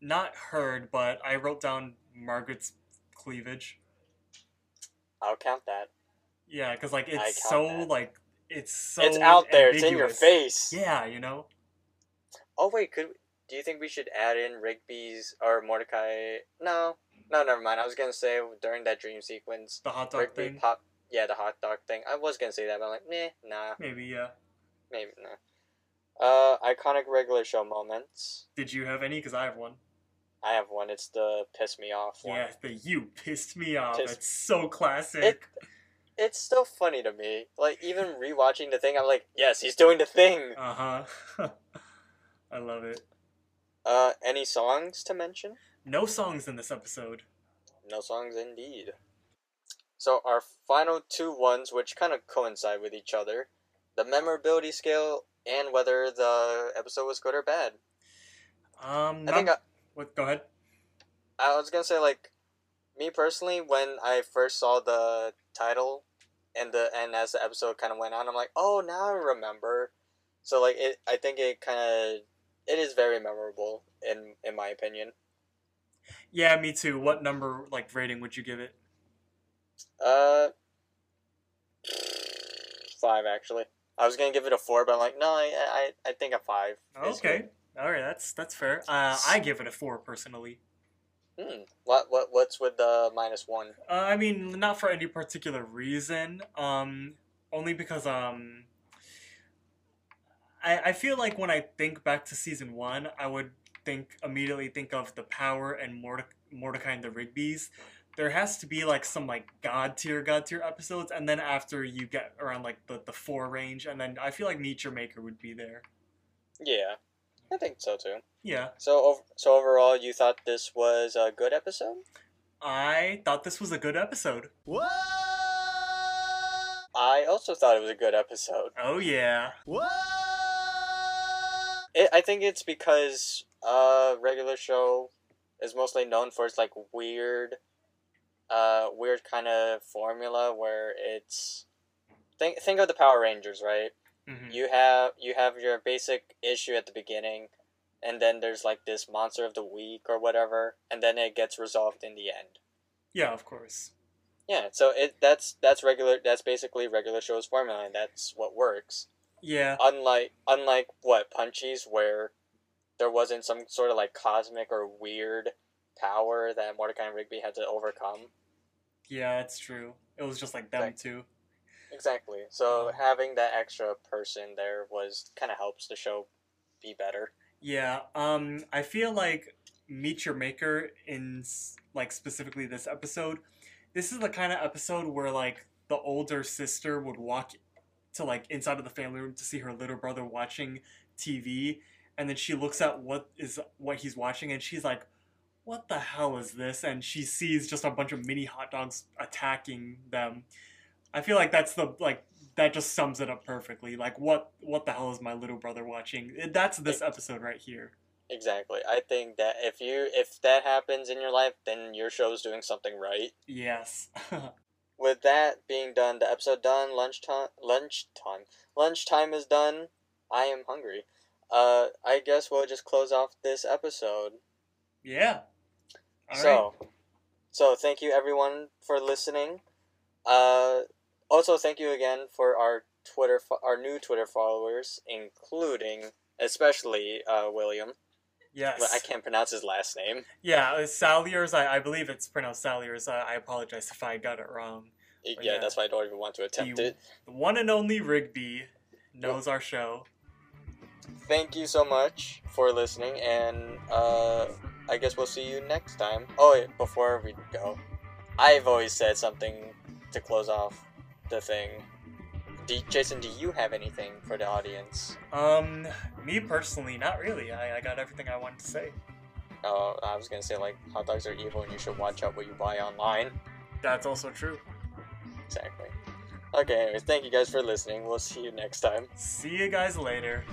not heard, but I wrote down Margaret's cleavage.
I'll count that.
Yeah, because like it's so
that.
like it's so
it's out there. It's in your face.
Yeah, you know.
Oh wait, could do you think we should add in Rigby's or Mordecai? No, no, never mind. I was gonna say during that dream sequence,
The hot dog
Rigby
thing.
pop. Yeah, the hot dog thing. I was gonna say that, but I'm like, nah, nah,
Maybe yeah.
maybe nah. Uh, iconic regular show moments.
Did you have any? Because I have one.
I have one. It's the piss me off one.
Yeah, the you pissed me off.
Piss-
It's so classic.
It, it's still funny to me. Like even rewatching the thing, I'm like, yes, he's doing the thing.
Uh huh. [LAUGHS] I love it.
Uh, any songs to mention?
No songs in this episode.
No songs indeed. So our final two ones, which kind of coincide with each other, the memorability scale and whether the episode was good or bad.
Um,
I think I,
what? Go ahead.
I was gonna say like, me personally, when I first saw the title, and the and as the episode kind of went on, I'm like, oh, now I remember. So like it, I think it kind of, it is very memorable in in my opinion.
Yeah, me too. What number, like, rating would you give it?
Uh, five actually. I was gonna give it a four, but I'm like, no, I I, I think a five.
Okay. All right, that's that's fair. Uh, I give it a four personally.
Hmm. What what what's with the minus one?
Uh, I mean, not for any particular reason. Um, only because um, I I feel like when I think back to season one, I would think immediately think of the power and Morde- Mordecai and the Rigby's. There has to be like some like god tier god tier episodes, and then after you get around like the the four range, and then I feel like Meat Your Maker would be there.
Yeah, I think so too.
Yeah,
So ov- so overall, you thought this was a good episode?
I thought this was a good episode.
What?
I also thought it was a good episode.
Oh yeah.
What?
It, I think it's because uh regular show is mostly known for its like weird, uh weird kind of formula where it's think think of the Power Rangers, right?
Mhm.
you have you have your basic issue at the beginning and then there's like this monster of the week or whatever and then it gets resolved in the end
Yeah, of course.
yeah so it that's that's regular that's basically regular shows formula and that's what works
Yeah.
unlike unlike what punchies where there wasn't some sort of like cosmic or weird power that mordecai and rigby had to overcome
Yeah, it's true. It was just like them
Like-
two.
Exactly. So having that extra person there was kind of helps the show be better.
Yeah, um, I feel like Meat Your Maker in like specifically this episode. This is the kind of episode where like the older sister would walk to like inside of the family room to see her little brother watching TV, and then she looks at what is what he's watching, and she's like, "What the hell is this?" And she sees just a bunch of mini hot dogs attacking them. I feel like that's the like that just sums it up perfectly. Like what what the hell is my little brother watching? That's this episode right here.
Exactly. I think that if you if that happens in your life, then your show's doing something right.
Yes. [LAUGHS]
With that being done, the episode done, lunchtime lunchtime. Lunchtime is done. I am hungry. Uh I guess we'll just close off this episode.
yeah. All right.
so, so thank you everyone for listening. Uh, also thank you again for our Twitter, fo- our new Twitter followers, including especially uh, William.
Yes.
But I can't pronounce his last name.
Yeah, uh, Salyers. I, I believe it's pronounced Salyers. I, I apologize if I got it wrong.
Yeah,
yeah.
that's why I don't even want to attempt
You-
it.
The one and only Rigby knows our show.
Thank you so much for listening, and uh, I guess we'll see you next time. Oh, wait, before we go, I've always said something to close off the thing. Do, Jason, do you have anything for the audience?
Um, me personally, not really. I, I got everything I wanted to say.
Uh, I was gonna say like hot dogs are evil, and you should watch out what you buy online.
That's also true.
Exactly. Okay, anyways, thank you guys for listening. We'll see you next time.
See you guys later.